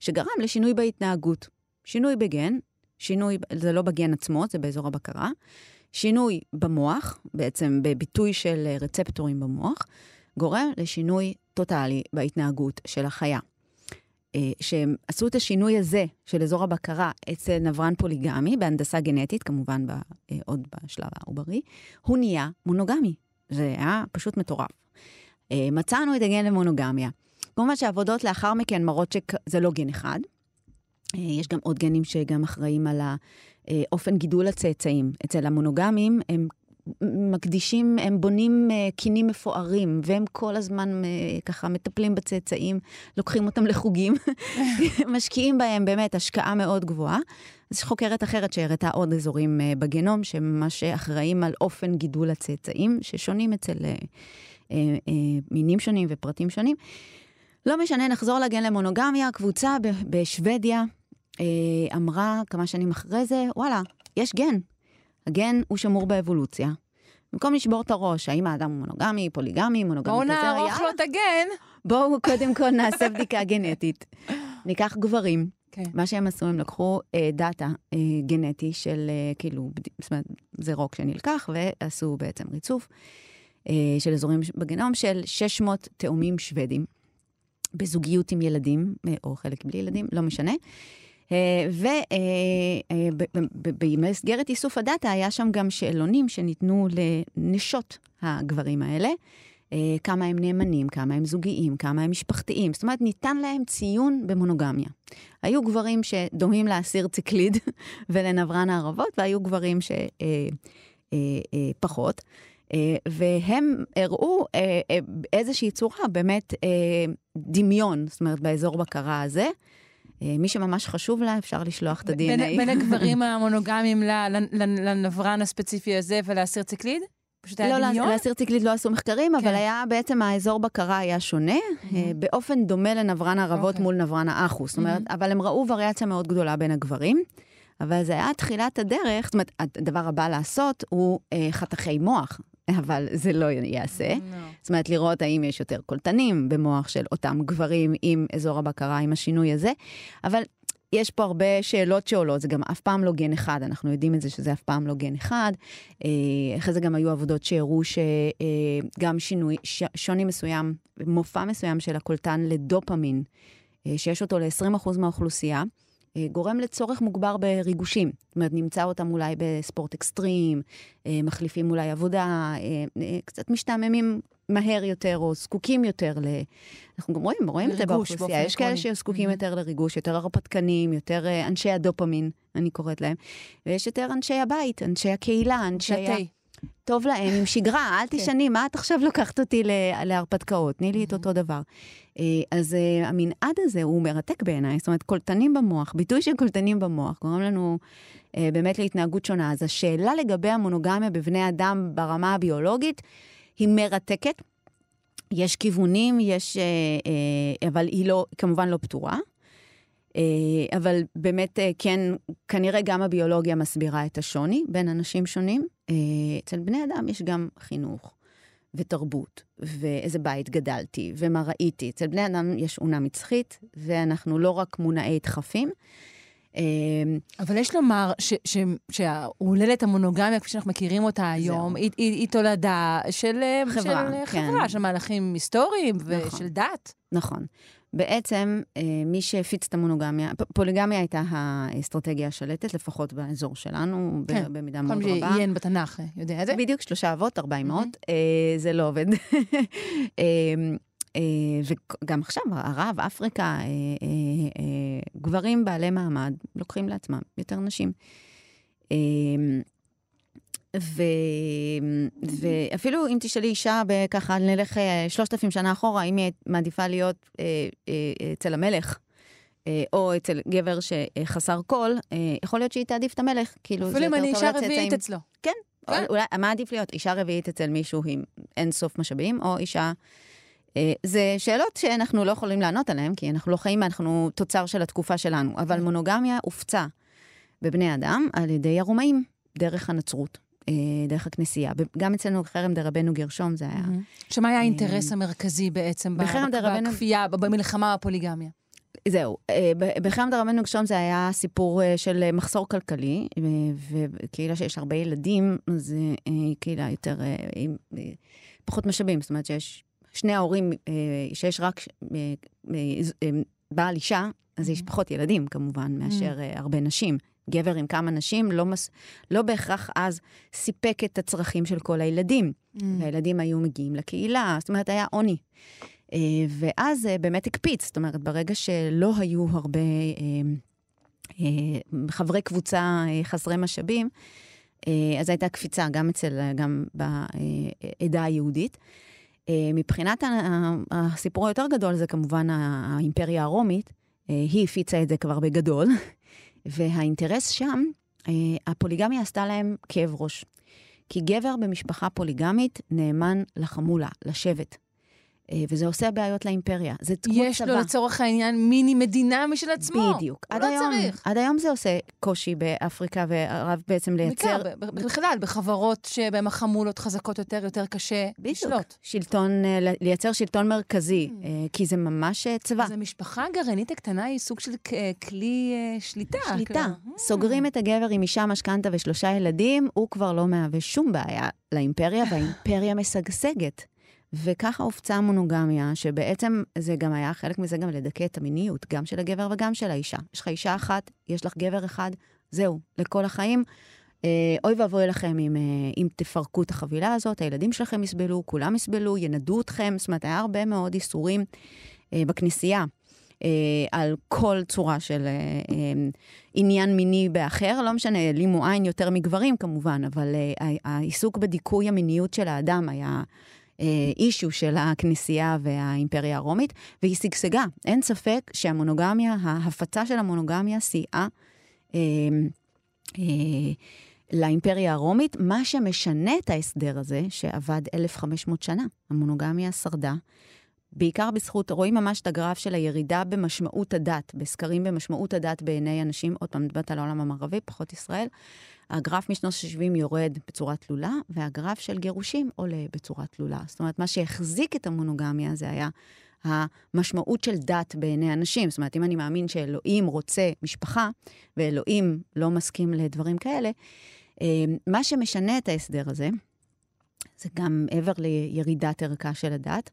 שגרם לשינוי בהתנהגות. שינוי בגן, שינוי, זה לא בגן עצמו, זה באזור הבקרה. שינוי במוח, בעצם בביטוי של רצפטורים במוח, גורם לשינוי טוטאלי בהתנהגות של החיה. שהם עשו את השינוי הזה של אזור הבקרה אצל נברן פוליגמי, בהנדסה גנטית, כמובן ב, עוד בשלב העוברי, הוא נהיה מונוגמי. זה היה פשוט מטורף. מצאנו את הגן למונוגמיה. כמובן שהעבודות לאחר מכן מראות שזה לא גן אחד. יש גם עוד גנים שגם אחראים על אופן גידול הצאצאים. אצל המונוגמים הם מקדישים, הם בונים קינים מפוארים, והם כל הזמן ככה מטפלים בצאצאים, לוקחים אותם לחוגים, משקיעים בהם באמת השקעה מאוד גבוהה. אז יש חוקרת אחרת שהראתה עוד אזורים בגנום, שממש אחראים על אופן גידול הצאצאים, ששונים אצל מינים שונים ופרטים שונים. לא משנה, נחזור לגן למונוגמיה, קבוצה בשוודיה אמרה כמה שנים אחרי זה, וואלה, יש גן, הגן הוא שמור באבולוציה. במקום לשבור את הראש, האם האדם הוא מונוגמי, פוליגמי, מונוגמי כזה, בואו נערוך לו את הגן. בואו קודם כל נעשה בדיקה גנטית. ניקח גברים. Okay. כן. מה שהם עשו, הם לקחו אה, דאטה אה, גנטי של, אה, כאילו, זאת אומרת, זה רוק שנלקח, ועשו בעצם ריצוף אה, של אזורים בגנום של 600 תאומים שוודים, בזוגיות עם ילדים, אה, או חלק בלי ילדים, לא משנה. ובמסגרת איסוף הדאטה היה שם גם שאלונים שניתנו לנשות הגברים האלה. כמה הם נאמנים, כמה הם זוגיים, כמה הם משפחתיים. זאת אומרת, ניתן להם ציון במונוגמיה. היו גברים שדומים לאסיר ציקליד ולנברן הערבות, והיו גברים שפחות. והם הראו איזושהי צורה, באמת דמיון, זאת אומרת, באזור בקרה הזה. אה, מי שממש חשוב לה, אפשר לשלוח את ה-DNA. בין, הגברים המונוגמיים לנברן הספציפי הזה ולאסיר ציקליד? פשוט היה לא, דמיון? לא, לאסיר ציקליד לא עשו מחקרים, כן. אבל היה בעצם האזור בקרה היה שונה, mm-hmm. באופן דומה לנברן הערבות okay. אוקיי. מול נברן האחוס. זאת אומרת, mm-hmm. אבל הם ראו וריאציה מאוד גדולה בין הגברים. אבל זה היה תחילת הדרך, זאת אומרת, הדבר הבא לעשות הוא אה, חתכי מוח. אבל זה לא יעשה. No. זאת אומרת, לראות האם יש יותר קולטנים במוח של אותם גברים עם אזור הבקרה, עם השינוי הזה. אבל יש פה הרבה שאלות שעולות, זה גם אף פעם לא גן אחד, אנחנו יודעים את זה שזה אף פעם לא גן אחד. אה, אחרי זה גם היו עבודות שהראו שגם שינוי, שוני מסוים, מופע מסוים של הקולטן לדופמין, אה, שיש אותו ל-20% מהאוכלוסייה, אה, גורם לצורך מוגבר בריגושים. זאת אומרת, נמצא אותם אולי בספורט אקסטרים, אה, מחליפים אולי עבודה, אה, קצת משתעממים מהר יותר או זקוקים יותר ל... אנחנו גם רואים, רואים את זה באוכלוסייה. יש כאלה שזקוקים mm-hmm. יותר לריגוש, יותר הרפתקנים, יותר אנשי הדופמין, אני קוראת להם. ויש יותר אנשי הבית, אנשי הקהילה, אנשי... ה... טוב להם עם שגרה, אל כן. תשני, מה את עכשיו לוקחת אותי להרפתקאות? תני לי את אותו דבר. אה, אז אה, המנעד הזה הוא מרתק בעיניי, זאת אומרת, קולטנים במוח, ביטוי של קולטנים במוח, גורם לנו אה, באמת להתנהגות שונה. אז השאלה לגבי המונוגמיה בבני אדם ברמה הביולוגית היא מרתקת. יש כיוונים, יש... אבל היא לא, כמובן לא פתורה. אבל באמת, כן, כנראה גם הביולוגיה מסבירה את השוני בין אנשים שונים. אצל בני אדם יש גם חינוך. ותרבות, ואיזה בית גדלתי, ומה ראיתי. אצל בני אדם יש אונה מצחית, ואנחנו לא רק מונעי דחפים. אבל יש לומר שההוללת המונוגמיה, כפי שאנחנו מכירים אותה היום, היא, היא, היא תולדה של חברה, של, כן. חברה, של מהלכים היסטוריים נכון, ושל דת. נכון. בעצם, אה, מי שהפיץ את המונוגמיה, פוליגמיה הייתה האסטרטגיה השלטת, לפחות באזור שלנו, כן, במידה מאוד רבה. כל מי שעיין בתנ"ך אה, יודע את זה. בדיוק, שלושה אבות, ארבע אמהות, mm-hmm. זה לא עובד. וגם עכשיו, ערב, אפריקה, גברים בעלי מעמד לוקחים לעצמם יותר נשים. ו... ואפילו אם תשאלי אישה, ככה נלך אה, שלושת אלפים שנה אחורה, אם היא מעדיפה להיות אה, אה, אצל המלך, או אצל גבר שחסר קול, יכול להיות שהיא תעדיף את המלך, כאילו. אפילו אם אני אישה רביעית אצלו. כן, כן? אולי, מה עדיף להיות? אישה רביעית אצל מישהו עם אין סוף משאבים, או אישה... אה, זה שאלות שאנחנו לא יכולים לענות עליהן, כי אנחנו לא חיים, אנחנו תוצר של התקופה שלנו. אבל כן. מונוגמיה הופצה בבני אדם על ידי הרומאים, דרך הנצרות. אה, דרך הכנסייה. גם אצלנו בחרם דרבנו גרשום זה היה... שמה היה האינטרס אה, המרכזי בעצם בכפייה, במלחמה בפוליגמיה? זהו, אה, בחרם דרבנו גרשום זה היה סיפור של מחסור כלכלי, וקהילה שיש הרבה ילדים, אז קהילה יותר, עם פחות משאבים, זאת אומרת שיש שני ההורים, שיש רק בעל אישה, אז יש פחות ילדים כמובן, מאשר uh, הרבה נשים. גבר עם כמה נשים לא, מס... לא בהכרח אז סיפק את הצרכים של כל הילדים. Mm. והילדים היו מגיעים לקהילה, זאת אומרת, היה עוני. Uh, ואז זה uh, באמת הקפיץ, זאת אומרת, ברגע שלא היו הרבה uh, חברי קבוצה חסרי משאבים, אז הייתה קפיצה גם אצל, גם בעדה היהודית. מבחינת הסיפור היותר גדול זה כמובן האימפריה הרומית, היא הפיצה את זה כבר בגדול. והאינטרס שם, אה, הפוליגמיה עשתה להם כאב ראש. כי גבר במשפחה פוליגמית נאמן לחמולה, לשבט. אה, וזה עושה בעיות לאימפריה. זה כמו צבא. יש לו לצורך העניין מיני מדינה משל עצמו. בדיוק. הוא לא היום, צריך. עד היום זה עושה קושי באפריקה וערב בעצם לייצר... בעיקר, בכלל, בחברות שבהן החמולות חזקות יותר, יותר קשה בדיוק. לשלוט. שלטון, אה, לייצר שלטון מרכזי, Mm. אה, כי זה ממש צבא. אז המשפחה הגרעינית הקטנה היא סוג של כלי שליטה. שליטה. כאילו. סוגרים את הגבר עם אישה, משכנתה ושלושה ילדים, הוא כבר לא מהווה שום בעיה לאימפריה, והאימפריה משגשגת. וככה הופצה המונוגמיה, שבעצם זה גם היה חלק מזה גם לדכא את המיניות, גם של הגבר וגם של האישה. יש לך אישה אחת, יש לך גבר אחד, זהו, לכל החיים. אה, אוי ואבוי לכם אם, אה, אם תפרקו את החבילה הזאת, הילדים שלכם יסבלו, כולם יסבלו, ינדו אתכם. זאת אומרת, היה הרבה מאוד איסורים אה, בכנסייה. אה, על כל צורה של אה, אה, עניין מיני באחר, לא משנה, העלימו עין יותר מגברים כמובן, אבל אה, העיסוק בדיכוי המיניות של האדם היה אישו של הכנסייה והאימפריה הרומית, והיא שגשגה. אין ספק שהמונוגמיה, ההפצה של המונוגמיה סייעה אה, אה, לאימפריה הרומית, מה שמשנה את ההסדר הזה, שעבד 1,500 שנה. המונוגמיה שרדה. בעיקר בזכות, רואים ממש את הגרף של הירידה במשמעות הדת, בסקרים במשמעות הדת בעיני אנשים, עוד פעם, מדברת על העולם המערבי, פחות ישראל. הגרף משנות ה-70 יורד בצורה תלולה, והגרף של גירושים עולה בצורה תלולה. זאת אומרת, מה שהחזיק את המונוגמיה זה היה המשמעות של דת בעיני אנשים. זאת אומרת, אם אני מאמין שאלוהים רוצה משפחה, ואלוהים לא מסכים לדברים כאלה, מה שמשנה את ההסדר הזה, זה גם מעבר לירידת ערכה של הדת,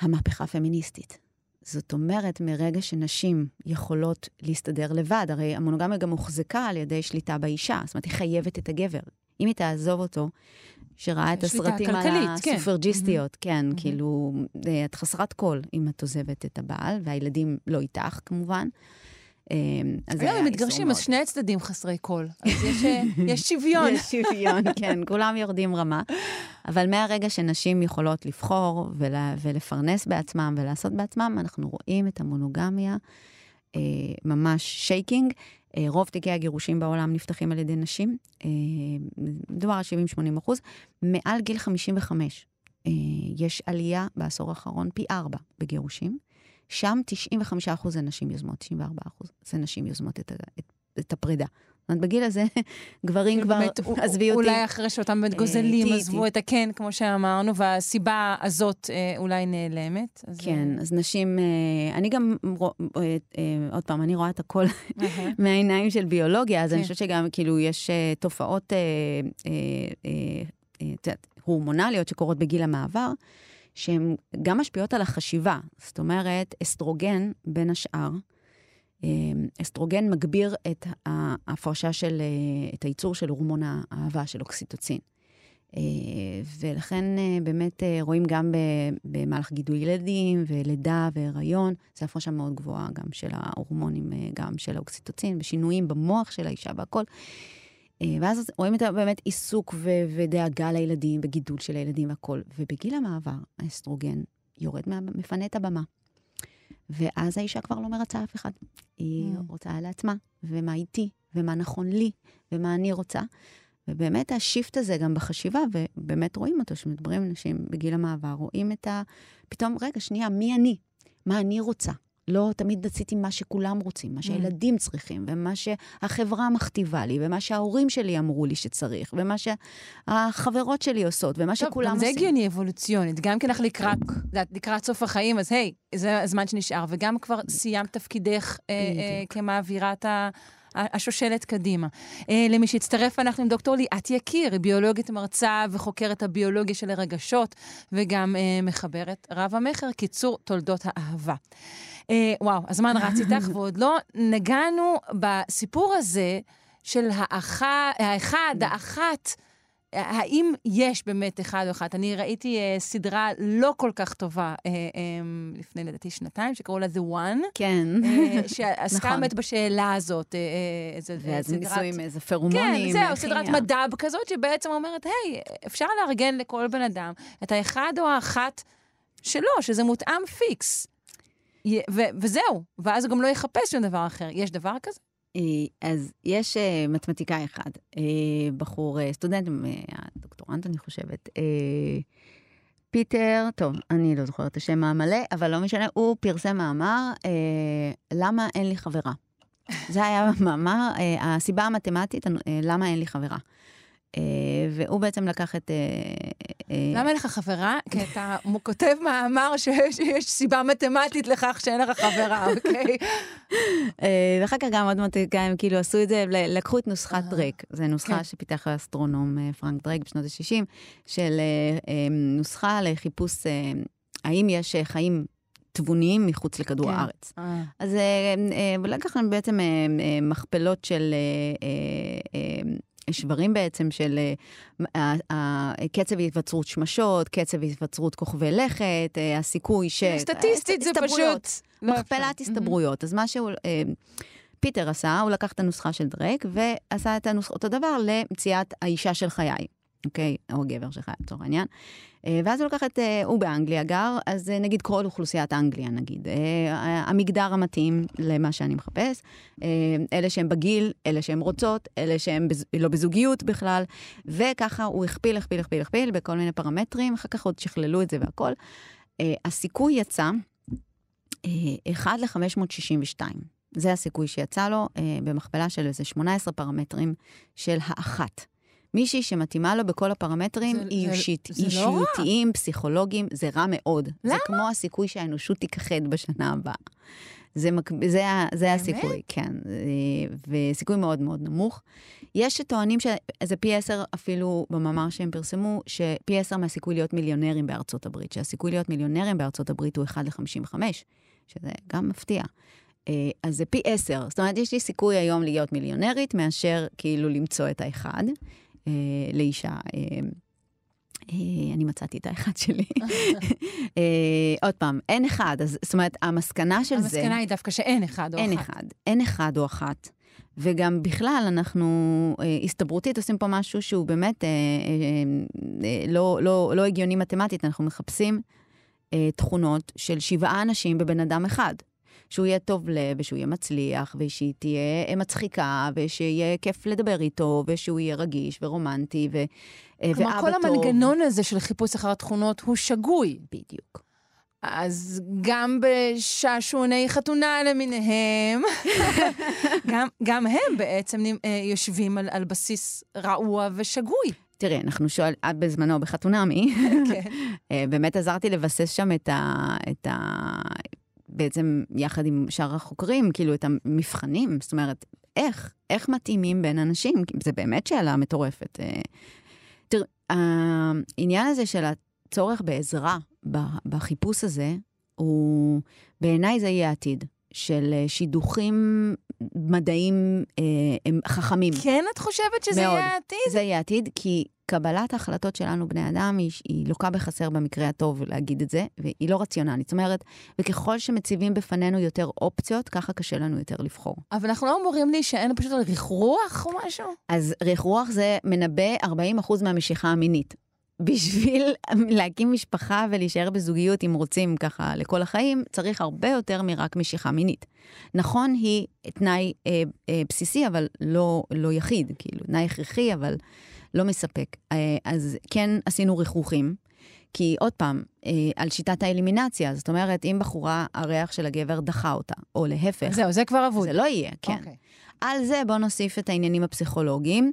המהפכה הפמיניסטית. זאת אומרת, מרגע שנשים יכולות להסתדר לבד, הרי המונוגמיה גם הוחזקה על ידי שליטה באישה, זאת אומרת, היא חייבת את הגבר. אם היא תעזוב אותו, שראה את הסרטים על הסופרג'יסטיות, כן, כן כאילו, את חסרת קול אם את עוזבת את הבעל, והילדים לא איתך, כמובן. אז היום הם מתגרשים, אז שני הצדדים חסרי קול. אז יש, יש שוויון. יש שוויון, כן, כולם יורדים רמה. אבל מהרגע שנשים יכולות לבחור ולפרנס בעצמם ולעשות בעצמם, אנחנו רואים את המונוגמיה אה, ממש shaking. אה, רוב תיקי הגירושים בעולם נפתחים על ידי נשים, אה, מדובר על 70-80 אחוז. מעל גיל 55 אה, יש עלייה בעשור האחרון פי ארבע בגירושים. שם 95 אחוז זה נשים יוזמות, 94 אחוז זה נשים יוזמות את, את, את הפרידה. זאת אומרת, בגיל הזה, גברים כבר, עזבי אותי. אולי אחרי שאותם באמת גוזלים, עזבו את הכן, כמו שאמרנו, והסיבה הזאת אולי נעלמת. כן, אז נשים, אני גם, עוד פעם, אני רואה את הכל מהעיניים של ביולוגיה, אז אני חושבת שגם, כאילו, יש תופעות הורמונליות שקורות בגיל המעבר. שהן גם משפיעות על החשיבה. זאת אומרת, אסטרוגן, בין השאר, אסטרוגן מגביר את ההפרשה של, את הייצור של הורמון האהבה, של אוקסיטוצין. ולכן באמת רואים גם במהלך גידול ילדים ולידה והיריון, זו הפרשה מאוד גבוהה גם של ההורמונים, גם של האוקסיטוצין, ושינויים במוח של האישה והכל. ואז רואים את באמת עיסוק ו- ודאגה לילדים, וגידול של הילדים והכול. ובגיל המעבר, האסטרוגן יורד, מה, מפנה את הבמה. ואז האישה כבר לא מרצה אף אחד. היא mm. רוצה לעצמה, ומה איתי, ומה נכון לי, ומה אני רוצה. ובאמת השיפט הזה גם בחשיבה, ובאמת רואים אותו, שמדברים עם נשים בגיל המעבר, רואים את ה... פתאום, רגע, שנייה, מי אני? מה אני רוצה? לא תמיד רציתי מה שכולם רוצים, מה שהילדים צריכים, ומה שהחברה מכתיבה לי, ומה שההורים שלי אמרו לי שצריך, ומה שהחברות שלי עושות, ומה שכולם עושים. זה הגיוני אבולוציונית, גם כן לך לקראת, לקראת סוף החיים, אז היי, זה הזמן שנשאר, וגם כבר סיימת תפקידך כמעבירת השושלת קדימה. אה, למי שהצטרף, אנחנו עם דוקטור ליאת יקיר, היא ביולוגית מרצה וחוקרת הביולוגיה של הרגשות, וגם אה, מחברת רב המכר, קיצור תולדות האהבה. אה, וואו, הזמן רץ איתך, ועוד לא נגענו בסיפור הזה של האחד, האחד, האחת. האם יש באמת אחד או אחת? אני ראיתי uh, סדרה לא כל כך טובה uh, um, לפני לדעתי שנתיים, שקראו לה The One. כן. Uh, שעסקה באמת נכון. בשאלה הזאת. Uh, איזה ואז סדרת... ניסו עם איזה פרומונים. כן, זהו, סדרת מדב כזאת, שבעצם אומרת, היי, hey, אפשר לארגן לכל בן אדם את האחד או האחת שלו, שזה מותאם פיקס. וזהו, ואז הוא גם לא יחפש שום דבר אחר. יש דבר כזה? אה, אז יש uh, מתמטיקאי אחד, uh, בחור, סטודנט, דוקטורנט אני חושבת, פיטר, טוב, אני לא זוכרת את השם המלא, אבל לא משנה, הוא פרסם מאמר, למה אין לי חברה. זה היה מאמר, הסיבה המתמטית, למה אין לי חברה. Uh, והוא בעצם לקח את... Uh, uh, למה אין לך חברה? כי אתה כותב מאמר שיש סיבה מתמטית לכך שאין לך חברה, אוקיי? ואחר כך גם עוד מתמטיקאים כאילו עשו את זה, לקחו את נוסחת דרייק. זו נוסחה כן. שפיתח האסטרונום פרנק דרייק בשנות ה-60, של נוסחה לחיפוש האם יש חיים תבוניים מחוץ לכדור כן. הארץ. אה. אז uh, uh, לקחנו בעצם uh, uh, מכפלות של... Uh, uh, שברים בעצם של uh, קצב היווצרות שמשות, קצב היווצרות כוכבי לכת, uh, הסיכוי ש... סטטיסטית זה פשוט... מכפלת הסתברויות. אז מה שהוא... Uh, פיטר עשה, הוא לקח את הנוסחה של דרייק ועשה את הנוסח, אותו דבר למציאת האישה של חיי. אוקיי? או גבר שלך, לצורך העניין. אה, ואז הוא לקח את, אה, הוא באנגליה גר, אז אה, נגיד כל אוכלוסיית אנגליה, נגיד. המגדר המתאים למה שאני מחפש, אלה שהם בגיל, אלה שהם רוצות, אלה שהם לא בזוגיות בכלל, וככה הוא הכפיל, הכפיל, הכפיל, הכפיל בכל מיני פרמטרים, אחר כך עוד שכללו את זה והכל. הסיכוי יצא 1 ל-562. זה הסיכוי שיצא לו במכפלה של איזה 18 פרמטרים של האחת. מישהי שמתאימה לו בכל הפרמטרים, זה, אישית, זה, זה לא אישיותיים, לא פסיכולוגיים, זה רע מאוד. למה? זה כמו הסיכוי שהאנושות תיכחד בשנה הבאה. זה, מק... זה, זה הסיכוי, כן. וסיכוי מאוד מאוד נמוך. יש שטוענים שזה פי עשר, אפילו במאמר שהם פרסמו, שפי עשר מהסיכוי להיות מיליונרים בארצות הברית, שהסיכוי להיות מיליונרים בארצות הברית הוא 1 ל-55, שזה גם מפתיע. אה, אז זה פי עשר. זאת אומרת, יש לי סיכוי היום להיות מיליונרית מאשר כאילו למצוא את האחד. אה, לאישה. אה, אה, אני מצאתי את האחד שלי. עוד פעם, אין אחד, אז זאת אומרת, המסקנה של המסקנה זה... המסקנה היא דווקא שאין אחד או אין אחת. אחד, אין אחד או אחת. וגם בכלל, אנחנו אה, הסתברותית עושים פה משהו שהוא באמת אה, אה, לא, לא, לא הגיוני מתמטית, אנחנו מחפשים תכונות של שבעה אנשים בבן אדם אחד. שהוא יהיה טוב לב, ושהוא יהיה מצליח, ושהיא תהיה מצחיקה, ושיהיה כיף לדבר איתו, ושהוא יהיה רגיש ורומנטי, ו... אה, ואבא טוב. כלומר, כל המנגנון הזה של חיפוש אחר התכונות הוא שגוי. בדיוק. אז גם בשעשוני חתונה למיניהם, גם, גם הם בעצם אה, יושבים על, על בסיס רעוע ושגוי. תראי, אנחנו שואל, את בזמנו בחתונמי, כן. אה, באמת עזרתי לבסס שם את, ה, את, ה, בעצם יחד עם שאר החוקרים, כאילו, את המבחנים. זאת אומרת, איך? איך מתאימים בין אנשים? זה באמת שאלה מטורפת. אה, תראה, העניין הזה של הצורך בעזרה בחיפוש הזה, הוא, בעיניי זה יהיה העתיד. של אה, שידוכים מדעיים אה, חכמים. כן, את חושבת שזה מאוד. יהיה העתיד? זה יהיה העתיד, כי קבלת ההחלטות שלנו, בני אדם, היא, היא לוקה בחסר במקרה הטוב להגיד את זה, והיא לא רציונלית. זאת אומרת, וככל שמציבים בפנינו יותר אופציות, ככה קשה לנו יותר לבחור. אבל אנחנו לא אמורים להישען פשוט על ריחרוח או משהו? אז ריחרוח זה מנבא 40% מהמשיכה המינית. בשביל להקים משפחה ולהישאר בזוגיות, אם רוצים ככה לכל החיים, צריך הרבה יותר מרק משיכה מינית. נכון, היא תנאי אה, אה, בסיסי, אבל לא, לא יחיד, כאילו, תנאי הכרחי, אבל לא מספק. אה, אז כן עשינו ריחוכים, כי עוד פעם, אה, על שיטת האלימינציה, זאת אומרת, אם בחורה, הריח של הגבר דחה אותה, או להפך. זהו, זה כבר אבוד. זה לא יהיה, כן. Okay. אוקיי. על זה בואו נוסיף את העניינים הפסיכולוגיים.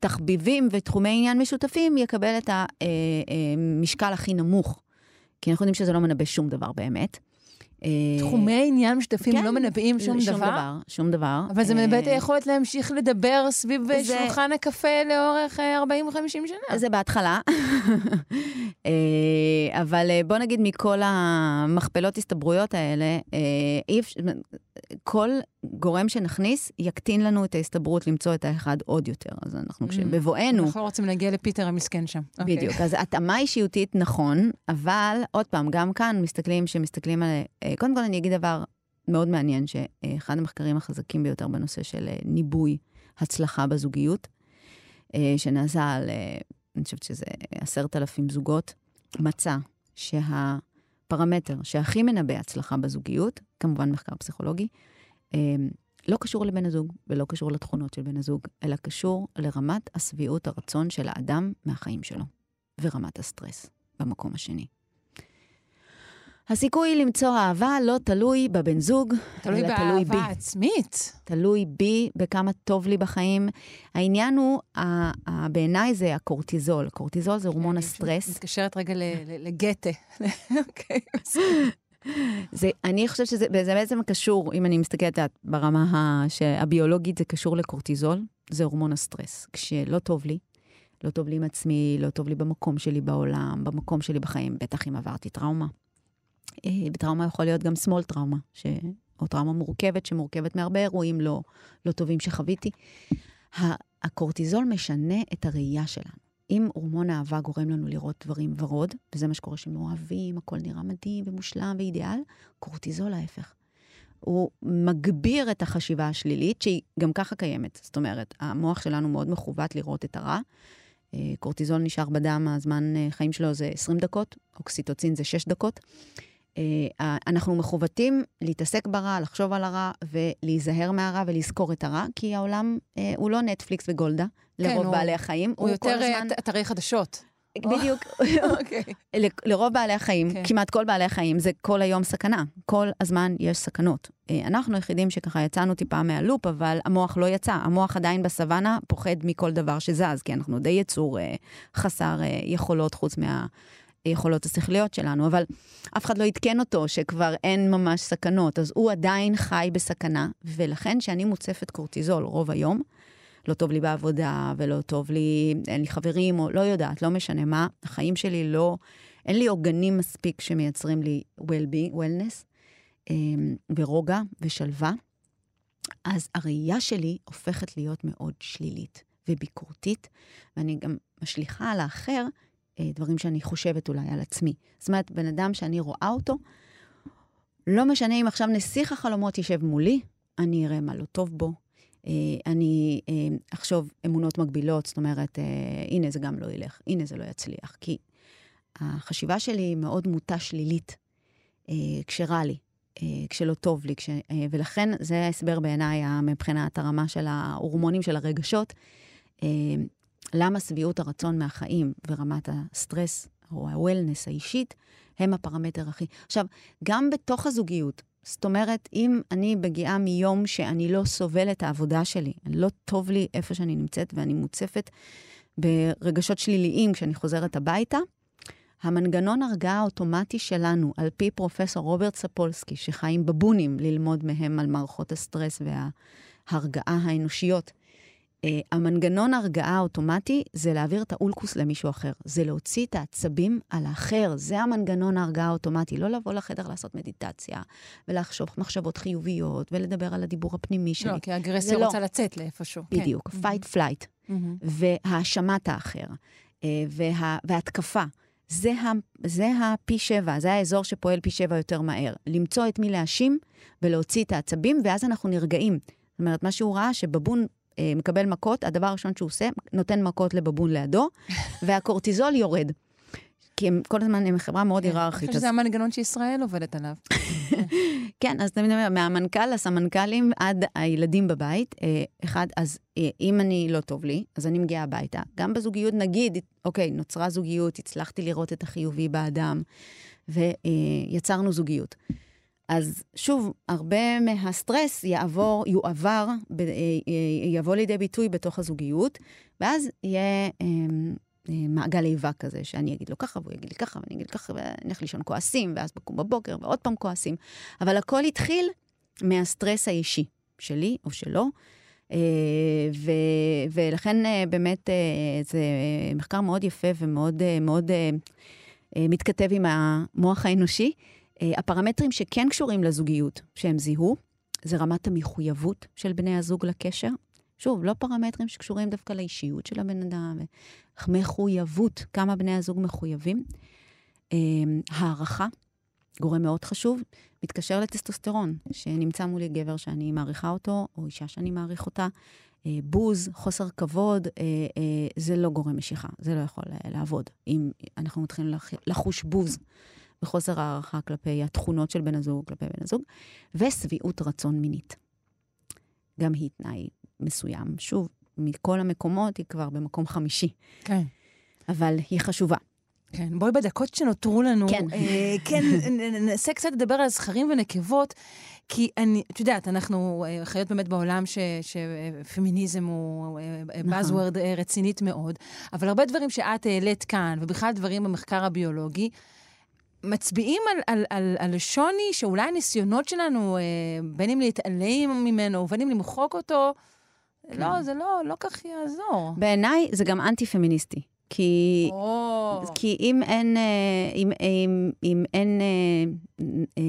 תחביבים ותחומי עניין משותפים יקבל את המשקל אה, הכי נמוך, כי אנחנו יודעים שזה לא מנבא שום דבר באמת. אה, תחומי עניין משותפים כן, לא מנבאים שום שום דבר? דבר, שום דבר. אבל זה מנבא את אה, היכולת להמשיך לדבר סביב זה- שולחן הקפה לאורך אה, 40-50 שנה. זה בהתחלה. אה, אבל אה, בוא נגיד מכל המכפלות הסתברויות האלה, אה, אי אפשר, כל גורם שנכניס יקטין לנו את ההסתברות למצוא את האחד עוד יותר. אז אנחנו, כשבבואנו, אנחנו לא רוצים להגיע לפיטר המסכן שם. אוקיי. בדיוק. אז התאמה אישיותית נכון, אבל עוד פעם, גם כאן מסתכלים, שמסתכלים על... אה, קודם כל אני אגיד דבר מאוד מעניין, שאחד המחקרים החזקים ביותר בנושא של אה, ניבוי הצלחה בזוגיות, אה, שנעשה על, אני חושבת שזה עשרת אלפים זוגות, מצא שהפרמטר שהכי מנבא הצלחה בזוגיות, כמובן מחקר פסיכולוגי, אה, לא קשור לבן הזוג ולא קשור לתכונות של בן הזוג, אלא קשור לרמת השביעות הרצון של האדם מהחיים שלו, ורמת הסטרס במקום השני. הסיכוי למצוא אהבה לא תלוי בבן זוג, תלוי אלא תלוי בי. באהבה עצמית. תלוי בי, בכמה טוב לי בחיים. העניין הוא, בעיניי זה הקורטיזול. קורטיזול זה הורמון אני הסטרס. מתקשרת רגע לגתה. אוקיי. זה, אני חושבת שזה זה בעצם קשור, אם אני מסתכלת ברמה ה- שהביולוגית, זה קשור לקורטיזול, זה הורמון הסטרס. כשלא טוב לי, לא טוב לי עם עצמי, לא טוב לי במקום שלי בעולם, במקום שלי בחיים, בטח אם עברתי טראומה. אה, וטראומה יכול להיות גם שמאל טראומה, ש... או טראומה מורכבת, שמורכבת מהרבה אירועים לא, לא טובים שחוויתי. הקורטיזול משנה את הראייה שלנו. אם הורמון האהבה גורם לנו לראות דברים ורוד, וזה מה שקורה שמאוהבים, הכל נראה מדהים ומושלם ואידיאל, קורטיזול ההפך. הוא מגביר את החשיבה השלילית, שהיא גם ככה קיימת. זאת אומרת, המוח שלנו מאוד מכוות לראות את הרע. אה, קורטיזול נשאר בדם, הזמן אה, חיים שלו זה 20 דקות, אוקסיטוצין זה 6 דקות. אה, אנחנו מכוותים להתעסק ברע, לחשוב על הרע ולהיזהר מהרע ולזכור את הרע, כי העולם אה, הוא לא נטפליקס וגולדה, לרוב הוא- בעלי החיים. הוא יותר כל הזמן... אה, אתרי חדשות. בדיוק. אוקיי. לרוב בעלי החיים, כן. כמעט כל בעלי החיים, זה כל היום סכנה. כל הזמן יש סכנות. אנחנו היחידים שככה יצאנו טיפה מהלופ, אבל המוח לא יצא. המוח עדיין בסוואנה פוחד מכל דבר שזז, כי אנחנו די יצור חסר יכולות חוץ מהיכולות השכליות שלנו, אבל אף אחד לא עדכן אותו שכבר אין ממש סכנות, אז הוא עדיין חי בסכנה, ולכן כשאני מוצפת קורטיזול רוב היום, לא טוב לי בעבודה, ולא טוב לי, אין לי חברים, או לא יודעת, לא משנה מה, החיים שלי לא, אין לי עוגנים מספיק שמייצרים לי well-being, wellness, אמ, ורוגע ושלווה, אז הראייה שלי הופכת להיות מאוד שלילית וביקורתית, ואני גם משליכה על האחר דברים שאני חושבת אולי על עצמי. זאת אומרת, בן אדם שאני רואה אותו, לא משנה אם עכשיו נסיך החלומות יישב מולי, אני אראה מה לא טוב בו, אה, אני אה, אחשוב אמונות מגבילות, זאת אומרת, אה, הנה זה גם לא ילך, הנה זה לא יצליח. כי החשיבה שלי היא מאוד מוטה שלילית, אה, כשרע לי, אה, כשלא טוב לי, כש, אה, ולכן זה ההסבר בעיניי מבחינת הרמה של ההורמונים של הרגשות. למה שביעות הרצון מהחיים ורמת הסטרס או ה-wellness האישית הם הפרמטר הכי... עכשיו, גם בתוך הזוגיות, זאת אומרת, אם אני מגיעה מיום שאני לא סובלת את העבודה שלי, לא טוב לי איפה שאני נמצאת ואני מוצפת ברגשות שליליים כשאני חוזרת הביתה, המנגנון הרגעה האוטומטי שלנו, על פי פרופסור רוברט ספולסקי, שחיים בבונים ללמוד מהם על מערכות הסטרס וההרגעה האנושיות, המנגנון הרגעה האוטומטי זה להעביר את האולקוס למישהו אחר. זה להוציא את העצבים על האחר. זה המנגנון ההרגעה האוטומטי. לא לבוא לחדר לעשות מדיטציה, ולחשוב מחשבות חיוביות, ולדבר על הדיבור הפנימי שלי. לא, כי האגרסיה לא. רוצה לצאת לאיפשהו. כן. בדיוק, fight flight. מהמם. והאשמת האחר, אה, וה, וההתקפה. זה, ה, זה הפי שבע, זה האזור שפועל פי שבע יותר מהר. למצוא את מי להאשים ולהוציא את העצבים, ואז אנחנו נרגעים. זאת אומרת, מה שהוא ראה, שבבון אה, מקבל מכות, הדבר הראשון שהוא עושה, נותן מכות לבבון לידו, והקורטיזול יורד. כי הם כל הזמן הם חברה מאוד כן. אני היררכית. חושבת אז שזה המנגנון שישראל עובדת עליו. כן, אז תמיד אומר, מהמנכ"ל לסמנכ"לים עד הילדים בבית. אה, אחד, אז אה, אם אני לא טוב לי, אז אני מגיעה הביתה. גם בזוגיות, נגיד, אוקיי, נוצרה זוגיות, הצלחתי לראות את החיובי באדם, ויצרנו זוגיות. אז שוב, הרבה מהסטרס יעבור, יועבר, ב- אה, אה, יבוא לידי ביטוי בתוך הזוגיות, ואז יהיה, אה, מעגל איבה כזה, שאני אגיד לו ככה, והוא יגיד לי ככה, ואני אגיד ככה, ונלך לישון כועסים, ואז בקום בבוקר, ועוד פעם כועסים. אבל הכל התחיל מהסטרס האישי, שלי או שלו. ו, ולכן באמת זה מחקר מאוד יפה ומאוד מאוד מתכתב עם המוח האנושי. הפרמטרים שכן קשורים לזוגיות, שהם זיהו, זה רמת המחויבות של בני הזוג לקשר. שוב, לא פרמטרים שקשורים דווקא לאישיות של הבן אדם, מחויבות, כמה בני הזוג מחויבים. הערכה, גורם מאוד חשוב, מתקשר לטסטוסטרון, שנמצא מולי גבר שאני מעריכה אותו, או אישה שאני מעריך אותה. אה, בוז, חוסר כבוד, אה, אה, זה לא גורם משיכה, זה לא יכול לעבוד. אם אנחנו מתחילים לחוש בוז וחוסר הערכה כלפי התכונות של בן הזוג, כלפי בן הזוג, ושביעות רצון מינית. גם היא תנאי מסוים. שוב, מכל המקומות היא כבר במקום חמישי. כן. אבל היא חשובה. כן, בואי בדקות שנותרו לנו, כן, אה, כן ננסה קצת לדבר על זכרים ונקבות, כי אני, את יודעת, אנחנו אה, חיות באמת בעולם שפמיניזם הוא buzzword נכון. רצינית מאוד, אבל הרבה דברים שאת העלית כאן, ובכלל דברים במחקר הביולוגי, מצביעים על, על, על, על שוני שאולי הניסיונות שלנו, אה, בין אם להתעלם ממנו ובין אם למחוק אותו, כן. לא, זה לא, לא כך יעזור. בעיניי זה גם אנטי-פמיניסטי. כי, oh. כי אם אין, אה, אם, אם, אם אין אה, אה,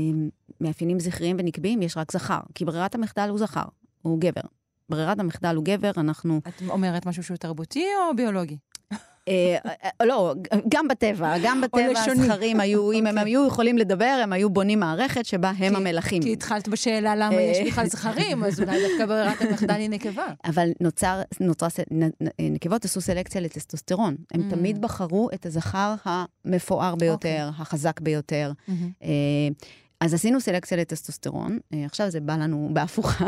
מאפיינים זכריים ונקביים, יש רק זכר. כי ברירת המחדל הוא זכר, הוא גבר. ברירת המחדל הוא גבר, אנחנו... את אומרת משהו שהוא תרבותי או ביולוגי? אה, אה, לא, גם בטבע, גם בטבע הזכרים היו, אם הם אוקיי. היו יכולים לדבר, הם היו בונים מערכת שבה הם המלכים. כי התחלת בשאלה למה יש בכלל זכרים, אז אולי דווקא ברירת המחדל היא נקבה. אבל נוצר, נקבות עשו סלקציה לטסטוסטרון. הם mm. תמיד בחרו את הזכר המפואר ביותר, אוקיי. החזק ביותר. אה, אז עשינו סלקציה לטסטוסטרון, עכשיו זה בא לנו בהפוכה,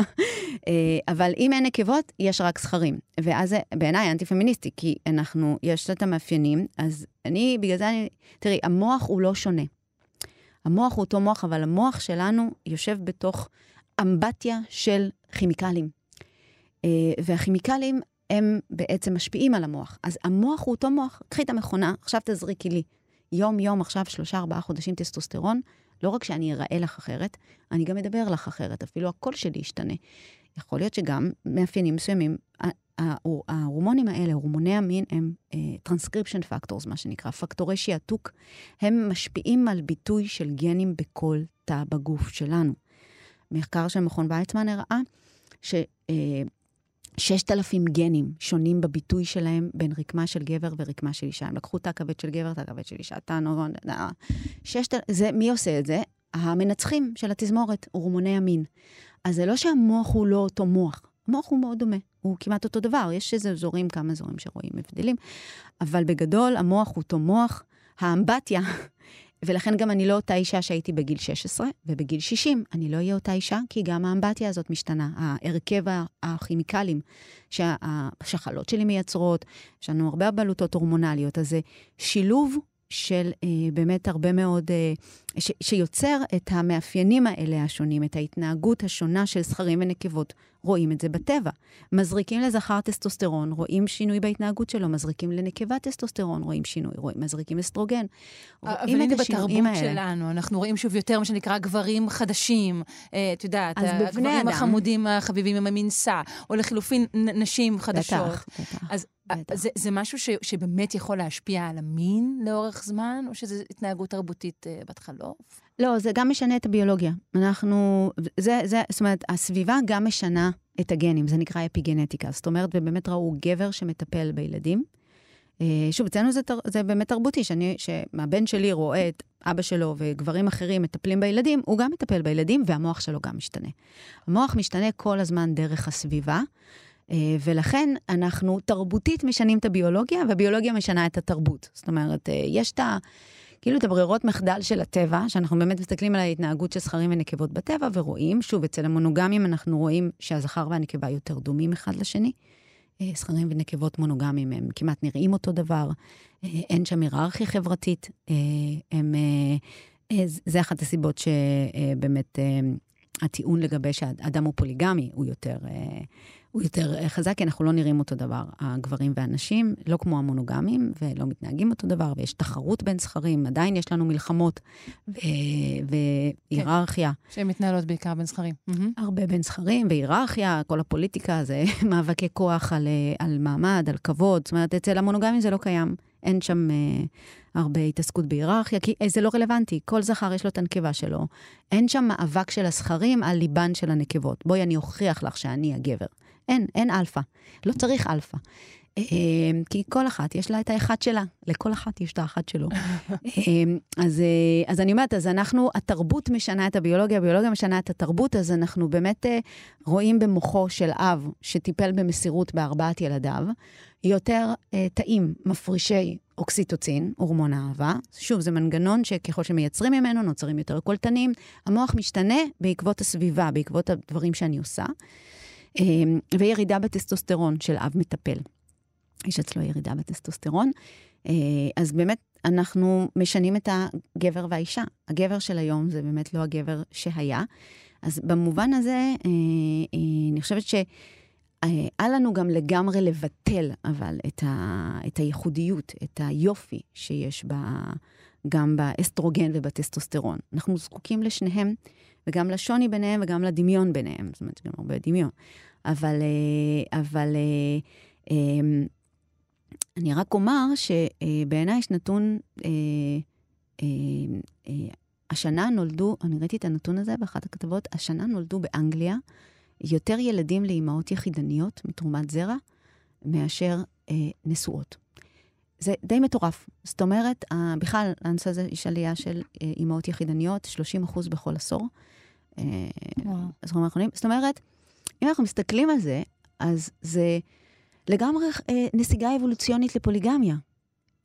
אבל אם אין נקבות, יש רק זכרים. ואז זה בעיניי אנטי-פמיניסטי, כי אנחנו, יש את המאפיינים, אז אני, בגלל זה אני, תראי, המוח הוא לא שונה. המוח הוא אותו מוח, אבל המוח שלנו יושב בתוך אמבטיה של כימיקלים. והכימיקלים הם בעצם משפיעים על המוח. אז המוח הוא אותו מוח. קחי את המכונה, עכשיו תזריקי לי. יום-יום, עכשיו שלושה, ארבעה חודשים טסטוסטרון, לא רק שאני אראה לך אחרת, אני גם אדבר לך אחרת, אפילו הקול שלי ישתנה. יכול להיות שגם מאפיינים מסוימים, ההורמונים האלה, הורמוני המין, הם טרנסקריפשן uh, פקטורס, מה שנקרא, פקטורי שעתוק, הם משפיעים על ביטוי של גנים בכל תא בגוף שלנו. מחקר של מכון ויצמן הראה ש... Uh, 6,000 גנים שונים בביטוי שלהם בין רקמה של גבר ורקמה של אישה. הם לקחו תא כבד של גבר, תא כבד של אישה, תא נורון, זה, מי עושה את זה? המנצחים של התזמורת, הורמוני המין. אז זה לא שהמוח הוא לא אותו מוח, המוח הוא מאוד דומה, הוא כמעט אותו דבר, יש איזה אזורים, כמה אזורים שרואים הבדלים, אבל בגדול המוח הוא אותו מוח. האמבטיה ולכן גם אני לא אותה אישה שהייתי בגיל 16, ובגיל 60 אני לא אהיה אותה אישה, כי גם האמבטיה הזאת משתנה. ההרכב הכימיקלים שהשחלות שלי מייצרות, יש לנו הרבה בלוטות הורמונליות, אז זה שילוב של אה, באמת הרבה מאוד, אה, ש, שיוצר את המאפיינים האלה השונים, את ההתנהגות השונה של זכרים ונקבות. רואים את זה בטבע. מזריקים לזכר טסטוסטרון, רואים שינוי בהתנהגות שלו, מזריקים לנקבה טסטוסטרון, רואים שינוי, רואים, מזריקים אסטרוגן. רואים את השינויים האלה. אבל הנה בתרבות שלנו, אנחנו רואים שוב יותר מה שנקרא גברים חדשים, אה, את יודעת, הגברים. החמודים החביבים עם המנסה, או לחילופין נשים חדשות. בטח, בטח. אז זה, זה משהו ש, שבאמת יכול להשפיע על המין לאורך זמן, או שזו התנהגות תרבותית uh, בת חלוף? לא, זה גם משנה את הביולוגיה. אנחנו, זה, זה, זאת אומרת, הסביבה גם משנה את הגנים, זה נקרא אפיגנטיקה. זאת אומרת, ובאמת ראו גבר שמטפל בילדים. Uh, שוב, אצלנו זה, זה באמת תרבותי, שאני, שהבן שלי רואה את אבא שלו וגברים אחרים מטפלים בילדים, הוא גם מטפל בילדים, והמוח שלו גם משתנה. המוח משתנה כל הזמן דרך הסביבה. אה, ולכן אנחנו תרבותית משנים את הביולוגיה, והביולוגיה משנה את התרבות. זאת אומרת, אה, יש את ה... כאילו את הברירות מחדל של הטבע, שאנחנו באמת מסתכלים על ההתנהגות של זכרים ונקבות בטבע, ורואים, שוב, אצל המונוגמים אנחנו רואים שהזכר והנקבה יותר דומים אחד לשני. אה, זכרים ונקבות מונוגמים הם כמעט נראים אותו דבר, אין שם היררכיה חברתית, הם, זה אחת הסיבות שבאמת הטיעון לגבי שאדם הוא פוליגמי הוא יותר, אה, הוא יותר אה, חזק, כי אנחנו לא נראים אותו דבר, הגברים והנשים, לא כמו המונוגמים, ולא מתנהגים אותו דבר, ויש תחרות בין זכרים, עדיין יש לנו מלחמות ו- והיררכיה. כן, שהן מתנהלות בעיקר בין זכרים. הרבה בין זכרים והיררכיה, כל הפוליטיקה זה מאבקי כוח על, אה, על מעמד, על כבוד. זאת אומרת, אצל המונוגמים זה לא קיים. אין שם אה, הרבה התעסקות בהיררכיה, כי אה, זה לא רלוונטי. כל זכר יש לו את הנקבה שלו. אין שם מאבק של הזכרים על ליבן של הנקבות. בואי, אני אוכיח לך שאני הגבר. אין, אין אלפא. לא צריך אלפא. אה, כי כל אחת יש לה את האחד שלה, לכל אחת יש את האחד שלו. אה, אז, אה, אז אני אומרת, אז אנחנו, התרבות משנה את הביולוגיה, הביולוגיה משנה את התרבות, אז אנחנו באמת רואים במוחו של אב שטיפל במסירות בארבעת ילדיו, יותר תאים מפרישי אוקסיטוצין, הורמון האהבה. שוב, זה מנגנון שככל שמייצרים ממנו, נוצרים יותר קולטנים. המוח משתנה בעקבות הסביבה, בעקבות הדברים שאני עושה. וירידה בטסטוסטרון של אב מטפל. יש אצלו ירידה בטסטוסטרון. אה, אז באמת, אנחנו משנים את הגבר והאישה. הגבר של היום זה באמת לא הגבר שהיה. אז במובן הזה, אה, אה, אני חושבת ש... אל לנו גם לגמרי לבטל, אבל, את, ה, את הייחודיות, את היופי שיש ב, גם באסטרוגן ובטסטוסטרון. אנחנו זקוקים לשניהם, וגם לשוני ביניהם וגם לדמיון ביניהם. זאת אומרת, גם הרבה דמיון. אבל, אבל אני רק אומר שבעיניי יש נתון, אה, אה, אה, השנה נולדו, אני ראיתי את הנתון הזה באחת הכתבות, השנה נולדו באנגליה יותר ילדים לאימהות יחידניות מתרומת זרע מאשר נשואות. זה די מטורף. זאת אומרת, בכלל, לנושא הזה יש עלייה של אימהות יחידניות, 30 אחוז בכל עשור. זאת אומרת, אם אנחנו מסתכלים על זה, אז זה... לגמרי אה, נסיגה אבולוציונית לפוליגמיה,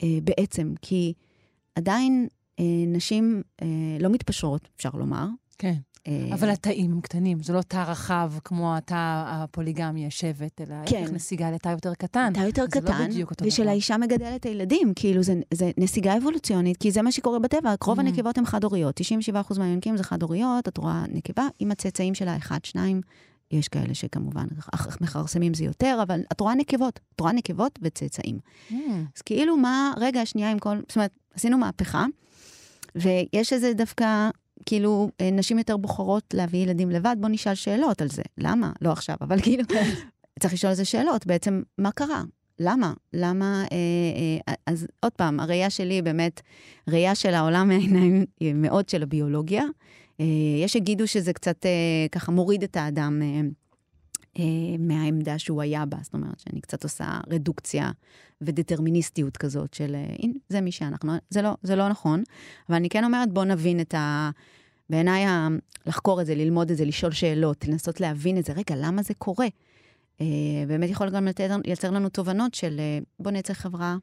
אה, בעצם, כי עדיין אה, נשים אה, לא מתפשרות, אפשר לומר. כן. אה, אבל התאים הם קטנים, זה לא תא רחב כמו התא הפוליגמי, השבט, אלא כן. איך נסיגה לתא יותר קטן. תא יותר קטן, לא ושלאישה מגדלת את הילדים, כאילו זה, זה נסיגה אבולוציונית, כי זה מה שקורה בטבע, רוב mm. הנקבות הן חד-הוריות, 97% מהיונקים זה חד-הוריות, את רואה נקבה עם הצאצאים שלה, אחד, שניים, יש כאלה שכמובן מכרסמים זה יותר, אבל את רואה נקבות, את רואה נקבות וצאצאים. Mm. אז כאילו מה, רגע, שנייה עם כל, זאת אומרת, עשינו מהפכה, ויש איזה דווקא, כאילו, אה, נשים יותר בוחרות להביא ילדים לבד, בוא נשאל שאלות על זה. למה? לא עכשיו, אבל כאילו, צריך לשאול איזה שאלות. בעצם, מה קרה? למה? למה... אה, אה, אז עוד פעם, הראייה שלי באמת, ראייה של העולם מהעיניים מאוד של הביולוגיה. אה, יש שיגידו שזה קצת אה, ככה מוריד את האדם אה, מהעמדה שהוא היה בה, זאת אומרת שאני קצת עושה רדוקציה ודטרמיניסטיות כזאת של, הנה, זה מי שאנחנו, זה לא, זה לא נכון, אבל אני כן אומרת, בואו נבין את ה... בעיניי, לחקור את זה, ללמוד את זה, לשאול שאלות, לנסות להבין את זה, רגע, למה זה קורה? באמת יכול גם לייצר לנו תובנות של בואו נייצר חברה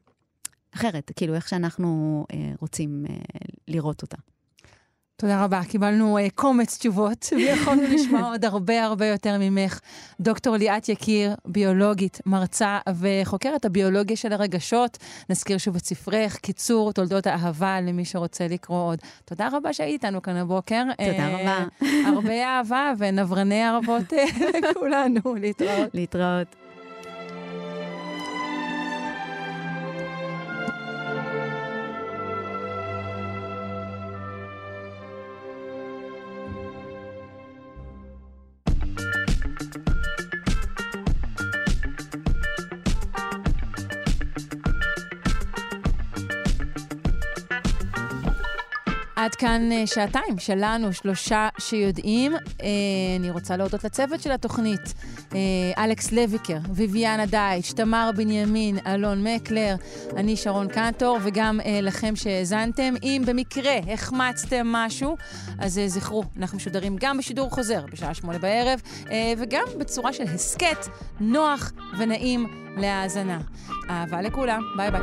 אחרת, כאילו איך שאנחנו רוצים לראות אותה. תודה רבה. קיבלנו uh, קומץ תשובות, ויכולנו לשמוע עוד הרבה הרבה יותר ממך. דוקטור ליאת יקיר, ביולוגית, מרצה וחוקרת הביולוגיה של הרגשות. נזכיר שוב את ספרך, קיצור תולדות האהבה, למי שרוצה לקרוא עוד. תודה רבה שהיית איתנו כאן הבוקר. תודה uh, רבה. הרבה אהבה ונברני ערבות אה, לכולנו. להתראות. להתראות. עד כאן אה, שעתיים שלנו, שלושה שיודעים. אה, אני רוצה להודות לצוות של התוכנית, אה, אלכס לויקר, ויviana דייטש, תמר בנימין, אלון מקלר, אני שרון קנטור, וגם לכם שהאזנתם. אם במקרה החמצתם משהו, אז זכרו, אנחנו משודרים גם בשידור חוזר בשעה שמונה בערב, וגם בצורה של הסכת נוח ונעים להאזנה. אהבה לכולם, ביי ביי.